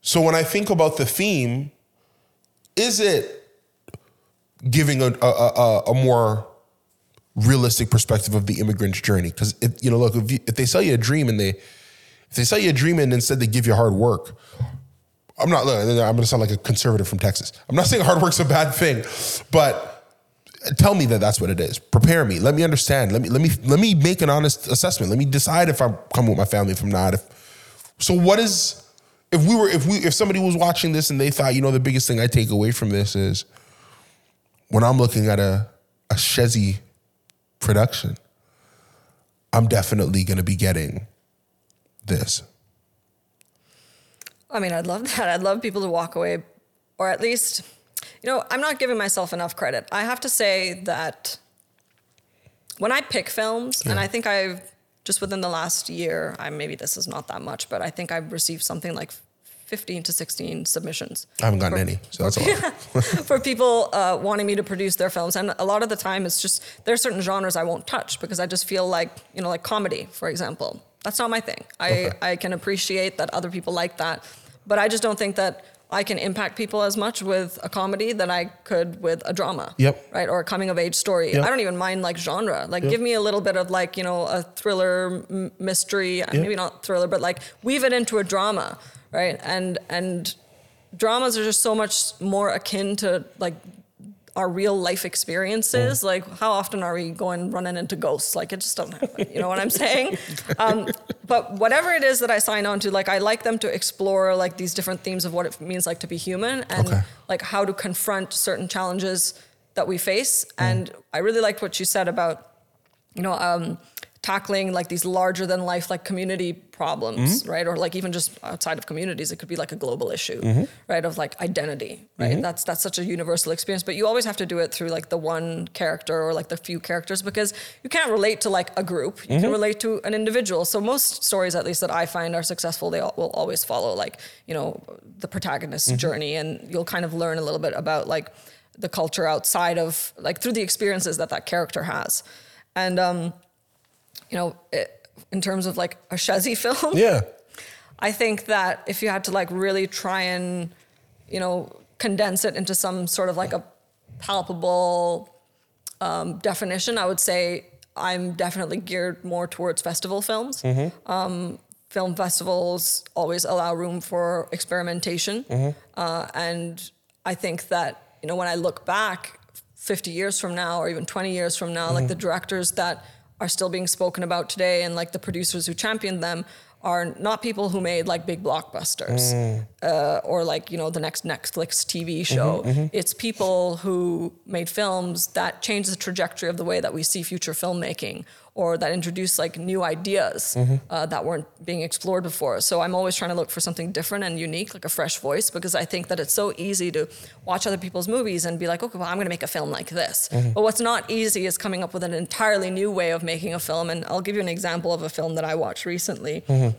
So when I think about the theme, is it giving a, a, a, a more realistic perspective of the immigrant's journey? Because you know, look, if, you, if they sell you a dream and they if they sell you a dream and instead they give you hard work, I'm not. I'm going to sound like a conservative from Texas. I'm not saying hard work's a bad thing, but tell me that that's what it is. Prepare me. Let me understand. Let me let me let me make an honest assessment. Let me decide if I'm coming with my family, if I'm not. If so, what is if we were if we if somebody was watching this and they thought, you know, the biggest thing I take away from this is when I'm looking at a a Shezzy production, I'm definitely going to be getting this. I mean, I'd love that. I'd love people to walk away, or at least, you know, I'm not giving myself enough credit. I have to say that when I pick films, and I think I've just within the last year, I maybe this is not that much, but I think I've received something like 15 to 16 submissions. I haven't gotten For- any, so that's a lot. for people uh, wanting me to produce their films. And a lot of the time, it's just there are certain genres I won't touch because I just feel like you know, like comedy, for example. That's not my thing. I Okay. I can appreciate that other people like that, but I just don't think that I can impact people as much with a comedy than I could with a drama. Yep. Right, or a coming of age story. Yep. I don't even mind like genre. Like, Yep. give me a little bit of like you know a thriller, m- mystery. Maybe not thriller, but like weave it into a drama, right? And and dramas are just so much more akin to like our real life experiences. Like, how often are we going running into ghosts? Like, it just doesn't happen. You know what I'm saying? Um, but whatever it is that I sign on to, like, I like them to explore like these different themes of what it means like to be human and Okay. like how to confront certain challenges that we face. Mm. And I really liked what you said about, you know, um, tackling like these larger than life like community problems, mm-hmm. right? Or like even just outside of communities, it could be like a global issue, mm-hmm. right? Of like identity, right? Mm-hmm. That's that's such a universal experience, but you always have to do it through like the one character or like the few characters because you can't relate to like a group. You can relate to an individual. So most stories, at least that I find are successful, they all, will always follow like you know the protagonist's journey, and you'll kind of learn a little bit about like the culture outside of like through the experiences that that character has, and um, you know, it, in terms of like a Shazzy film, Yeah. I think that if you had to like really try and, you know, condense it into some sort of like a palpable um, definition, I would say I'm definitely geared more towards festival films. Um, film festivals always allow room for experimentation, uh, and I think that you know when I look back 50 years from now or even 20 years from now, like the directors that are still being spoken about today and like the producers who championed them are not people who made like big blockbusters mm. uh, or like you know the next Netflix TV show. Mm-hmm, mm-hmm. It's people who made films that changed the trajectory of the way that we see future filmmaking or that introduced like new ideas mm-hmm. uh, that weren't being explored before. So I'm always trying to look for something different and unique, like a fresh voice, because I think that it's so easy to watch other people's movies and be like, okay, well, I'm going to make a film like this. Mm-hmm. But what's not easy is coming up with an entirely new way of making a film. And I'll give you an example of a film that I watched recently mm-hmm.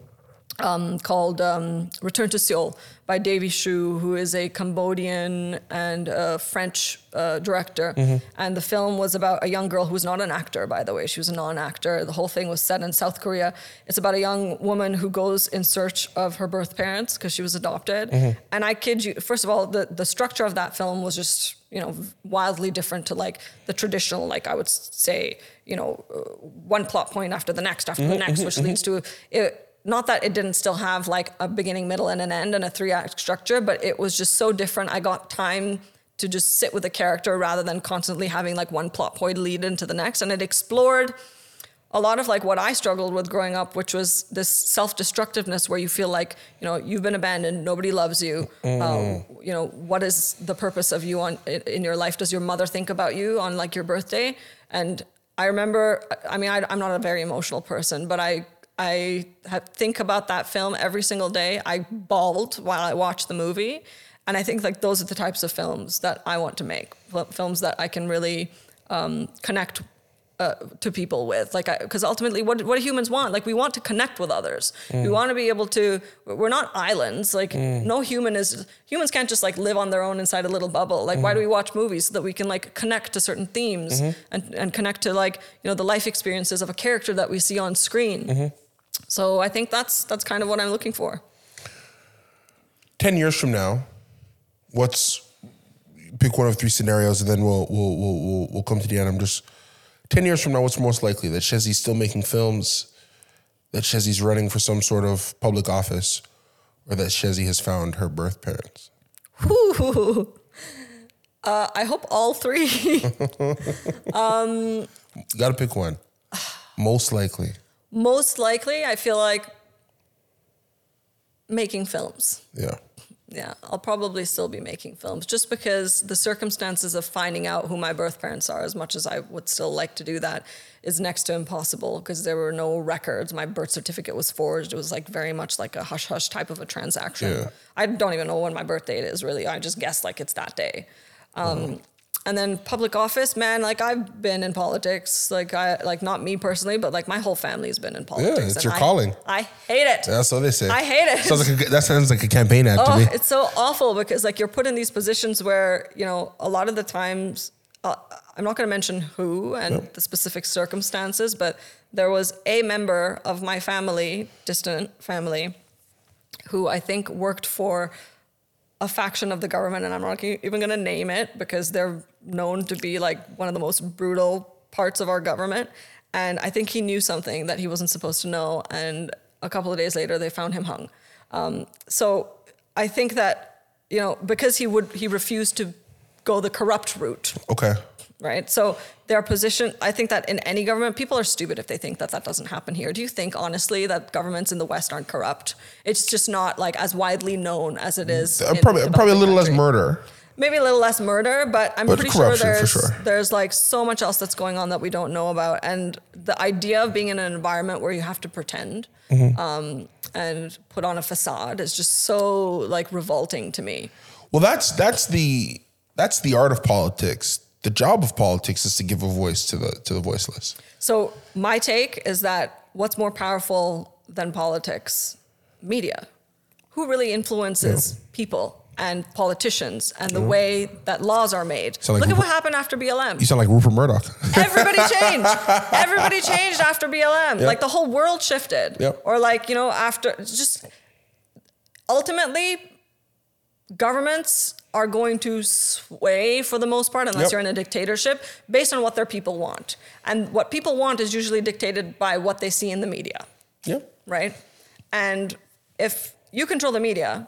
Um, called um, Return to Seoul by Davy Chou, who is a Cambodian and a French uh, director. And the film was about a young girl who was not an actor, by the way. She was a non actor. The whole thing was set in South Korea. It's about a young woman who goes in search of her birth parents because she was adopted. And I kid you, first of all, the, the structure of that film was just you know wildly different to like the traditional like i would say you know uh, one plot point after the next after the next which leads to it not that it didn't still have like a beginning middle and an end and a three act structure but it was just so different i got time to just sit with a character rather than constantly having like one plot point lead into the next and it explored a lot of like what I struggled with growing up, which was this self-destructiveness where you feel like you know you've been abandoned, nobody loves you. Um, you know what is the purpose of you on in your life? Does your mother think about you on like your birthday? And I remember, I mean, I, I'm not a very emotional person, but I I have, think about that film every single day. I bawled while I watched the movie, and I think like those are the types of films that I want to make, films that I can really um, connect uh, to people with. Like because ultimately what, what do humans want? Like we want to connect with others. We mm. want to be able to we're not islands. Like mm. no human is humans can't just like live on their own inside a little bubble. Like why do we mm. watch movies so that we can like connect to certain themes mm-hmm. and, and connect to like you know the life experiences of a character that we see on screen mm-hmm. So i think that's that's kind of what i'm looking for 10 years from now, what's pick one of three scenarios and then we'll we'll we'll we'll, we'll come to the end. I'm just 10 years from now, what's most likely? That Shezzy's still making films, that Shezzy's running for some sort of public office, or that Shezzy has found her birth parents? Whew. Uh, i hope all three um, gotta pick one. Most likely. Most likely i feel like making films Yeah. Yeah, I'll probably still be making films just because the circumstances of finding out who my birth parents are, as much as I would still like to do that, is next to impossible because there were no records. My birth certificate was forged. It was like very much like a hush hush type of a transaction. Yeah. I don't even know when my birth date is really. I just guess like it's that day. Um, And then public office, man, like I've been in politics, like I like not me personally, but like my whole family's been in politics. Yeah, it's your I- calling. I hate it. That's what they say. I hate it. Sounds like a, that sounds like a campaign ad to Oh, me. it's so awful because like you're put in these positions where you know a lot of the times uh, I'm not going to mention who and the specific circumstances, but there was a member of my family, distant family, who I think worked for a faction of the government, and I'm not even going to name it because they're known to be like one of the most brutal parts of our government. And I think he knew something that he wasn't supposed to know, and a couple of days later they found him hung. Um, so I think that you know because he would he refused to go the corrupt route Okay. Right? So their position, I think that in any government, people are stupid if they think that that doesn't happen here. Do you think, honestly, that governments in the West aren't corrupt? It's just not like as widely known as it is. Uh, probably probably a little less murder. Maybe a little less murder, but I'm But pretty sure there's sure. there's like so much else that's going on that we don't know about, and the idea of being in an environment where you have to pretend Mm-hmm. um, and put on a facade is just so like revolting to me. Well, that's that's the that's the art of politics. The job of politics is to give a voice to the to the voiceless. So my take is that what's more powerful than politics? Media. Who really influences people and politicians and the way that laws are made? Like Look at what happened after BLM. You sound like Rupert Murdoch. Everybody changed. Everybody changed after BLM. Yep. Like the whole world shifted. Yep. Or like, you know, after just ultimately governments are going to sway for the most part unless Yep. you're in a dictatorship based on what their people want. And what people want is usually dictated by what they see in the media, yeah. right? And if you control the media,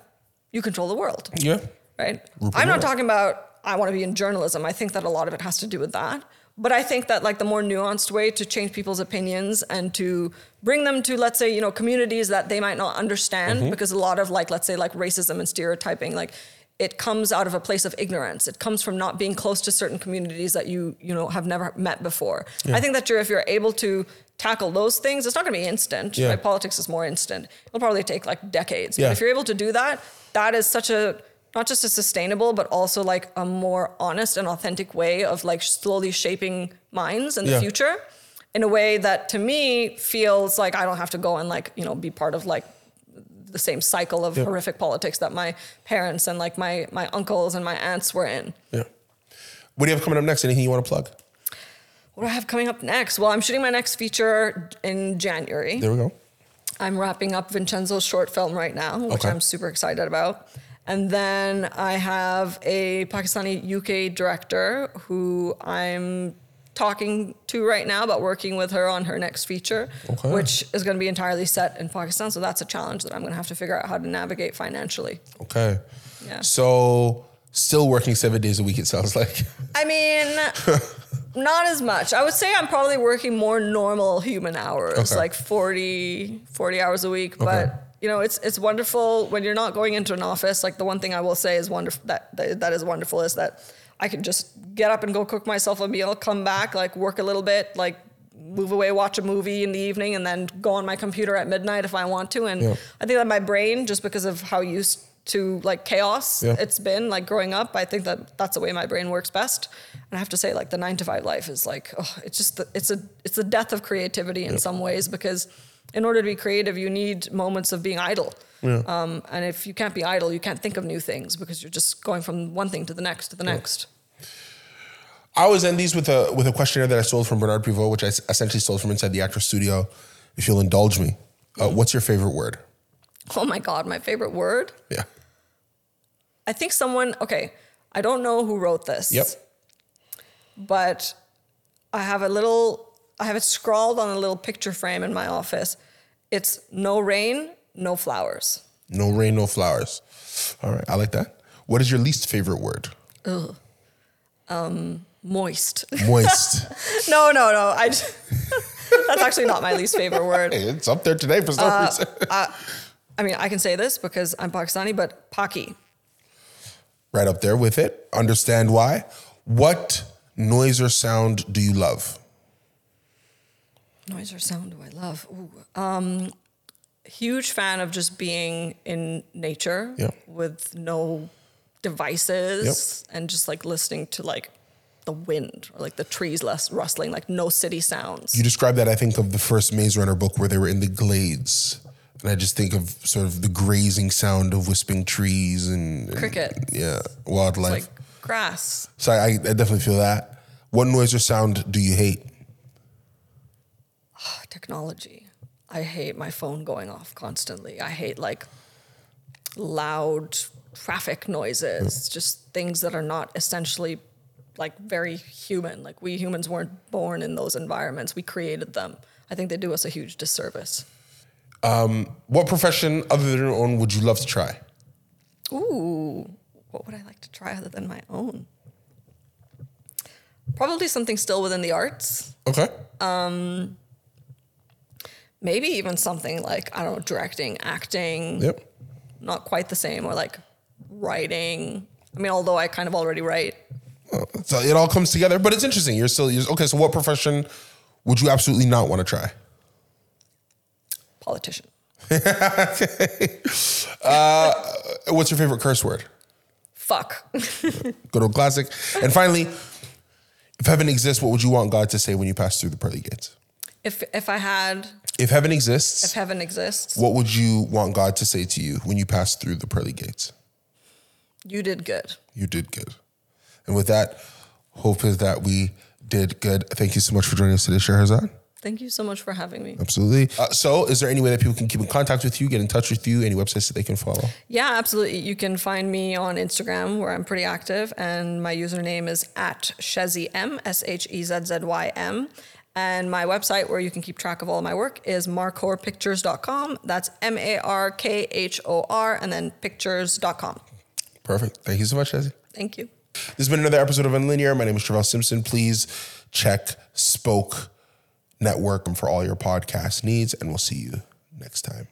you control the world Yeah. right? Rupert I'm not talking about I want to be in journalism. I think that a lot of it has to do with that. But I think that like the more nuanced way to change people's opinions and to bring them to let's say you know communities that they might not understand Mm-hmm. because a lot of like let's say like racism and stereotyping like it comes out of a place of ignorance. It comes from not being close to certain communities that you you know have never met before. I think that you're if you're able to tackle those things, it's not going to be instant. Yeah. Right? Politics is more instant. It'll probably take like decades. Yeah. But if you're able to do that, that is such a not just a sustainable, but also like a more honest and authentic way of like slowly shaping minds in the future in a way that to me feels like I don't have to go and like, you know, be part of like the same cycle of Yep. horrific politics that my parents and like my my uncles and my aunts were in. Yeah. What do you have coming up next? Anything you want to plug? What do I have coming up next? Well, I'm shooting my next feature in January. There we go. I'm wrapping up Vincenzo's short film right now, which Okay. I'm super excited about. And then I have a Pakistani UK director who I'm talking to right now about working with her on her next feature, Okay. which is going to be entirely set in Pakistan. So that's a challenge that I'm going to have to figure out how to navigate financially. Okay. Yeah. So still working seven days a week. It sounds like. I mean, not as much. I would say I'm probably working more normal human hours, Okay. like 40, 40 hours a week. Okay. But you know, it's it's wonderful when you're not going into an office. Like the one thing I will say is wonderful that, that that is wonderful is that I can just get up and go cook myself a meal, come back, like work a little bit, like move away, watch a movie in the evening, and then go on my computer at midnight if I want to. And Yeah. I think that my brain, just because of how used to like chaos Yeah. it's been like growing up, I think that that's the way my brain works best. And I have to say, like the nine to five life is like, oh, it's just the, it's a it's the death of creativity in some ways because in order to be creative, you need moments of being idle. Um, and if you can't be idle, you can't think of new things because you're just going from one thing to the next to the next. I always end these with a with a questionnaire that I stole from Bernard Pivot, which I essentially stole from inside the actor studio. If you'll indulge me, uh, what's your favorite word? Oh my God, my favorite word. Yeah. I think someone, okay, I don't know who wrote this. Yep. But I have a little, I have it scrawled on a little picture frame in my office. It's no rain, no flowers. No rain, no flowers. All right, I like that. What is your least favorite word? Ugh, Moist. Moist. no, no, no. I, that's actually not my least favorite word. hey, it's up there today for some Uh, reason. I mean, I can say this because I'm Pakistani, but Paki. right up there with it. Understand why. What noise or sound do you love? Noise or sound do I love? Ooh, um, huge fan of just being in nature Yep. with no devices and just like listening to like the wind or like the trees less rustling, like no city sounds. You described that, I think, of the first Maze Runner book where they were in the glades. And I just think of sort of the grazing sound of wisping trees and, and- Cricket. yeah, wildlife. like grass. so I, I definitely feel that. What noise or sound do you hate? Technology. I hate my phone going off constantly. I hate like loud traffic noises, hmm. just things that are not essentially like very human. Like we humans weren't born in those environments. We created them. I think they do us a huge disservice. Um, what profession other than your own would you love to try? Ooh, what would I like to try other than my own? Probably something still within the arts. Okay. Um, Maybe even something like, I don't know, directing, acting. Yep. not quite the same or like writing i mean although i kind of already write uh, So it all comes together, but it's interesting. You're still you're, okay. So what profession would you absolutely not want to try? politician uh, What's your favorite curse word? fuck Good old classic. And finally, if heaven exists, what would you want God to say when you pass through the pearly gates? If if i had If heaven exists, if heaven exists what would you want God to say to you when you pass through the pearly gates? you did good You did good. And with that, hope is that we did good. Thank you so much for joining us today, Shehrezade. thank you so much for having me Absolutely. Uh, so, is there any way that people can keep in contact with you, get in touch with you, any websites that they can follow? yeah absolutely you can find me on instagram where i'm pretty active and my username is at shezzy m s-h-e-z-z-y-m and my website where you can keep track of all my work is markhorpictures.com that's m-a-r-k-h-o-r and then pictures.com Perfect. Thank you so much, Jesse. thank you This has been another episode of Unlinear. My name is Travell Simpson. Please check Spoke Network for all your podcast needs, and we'll see you next time.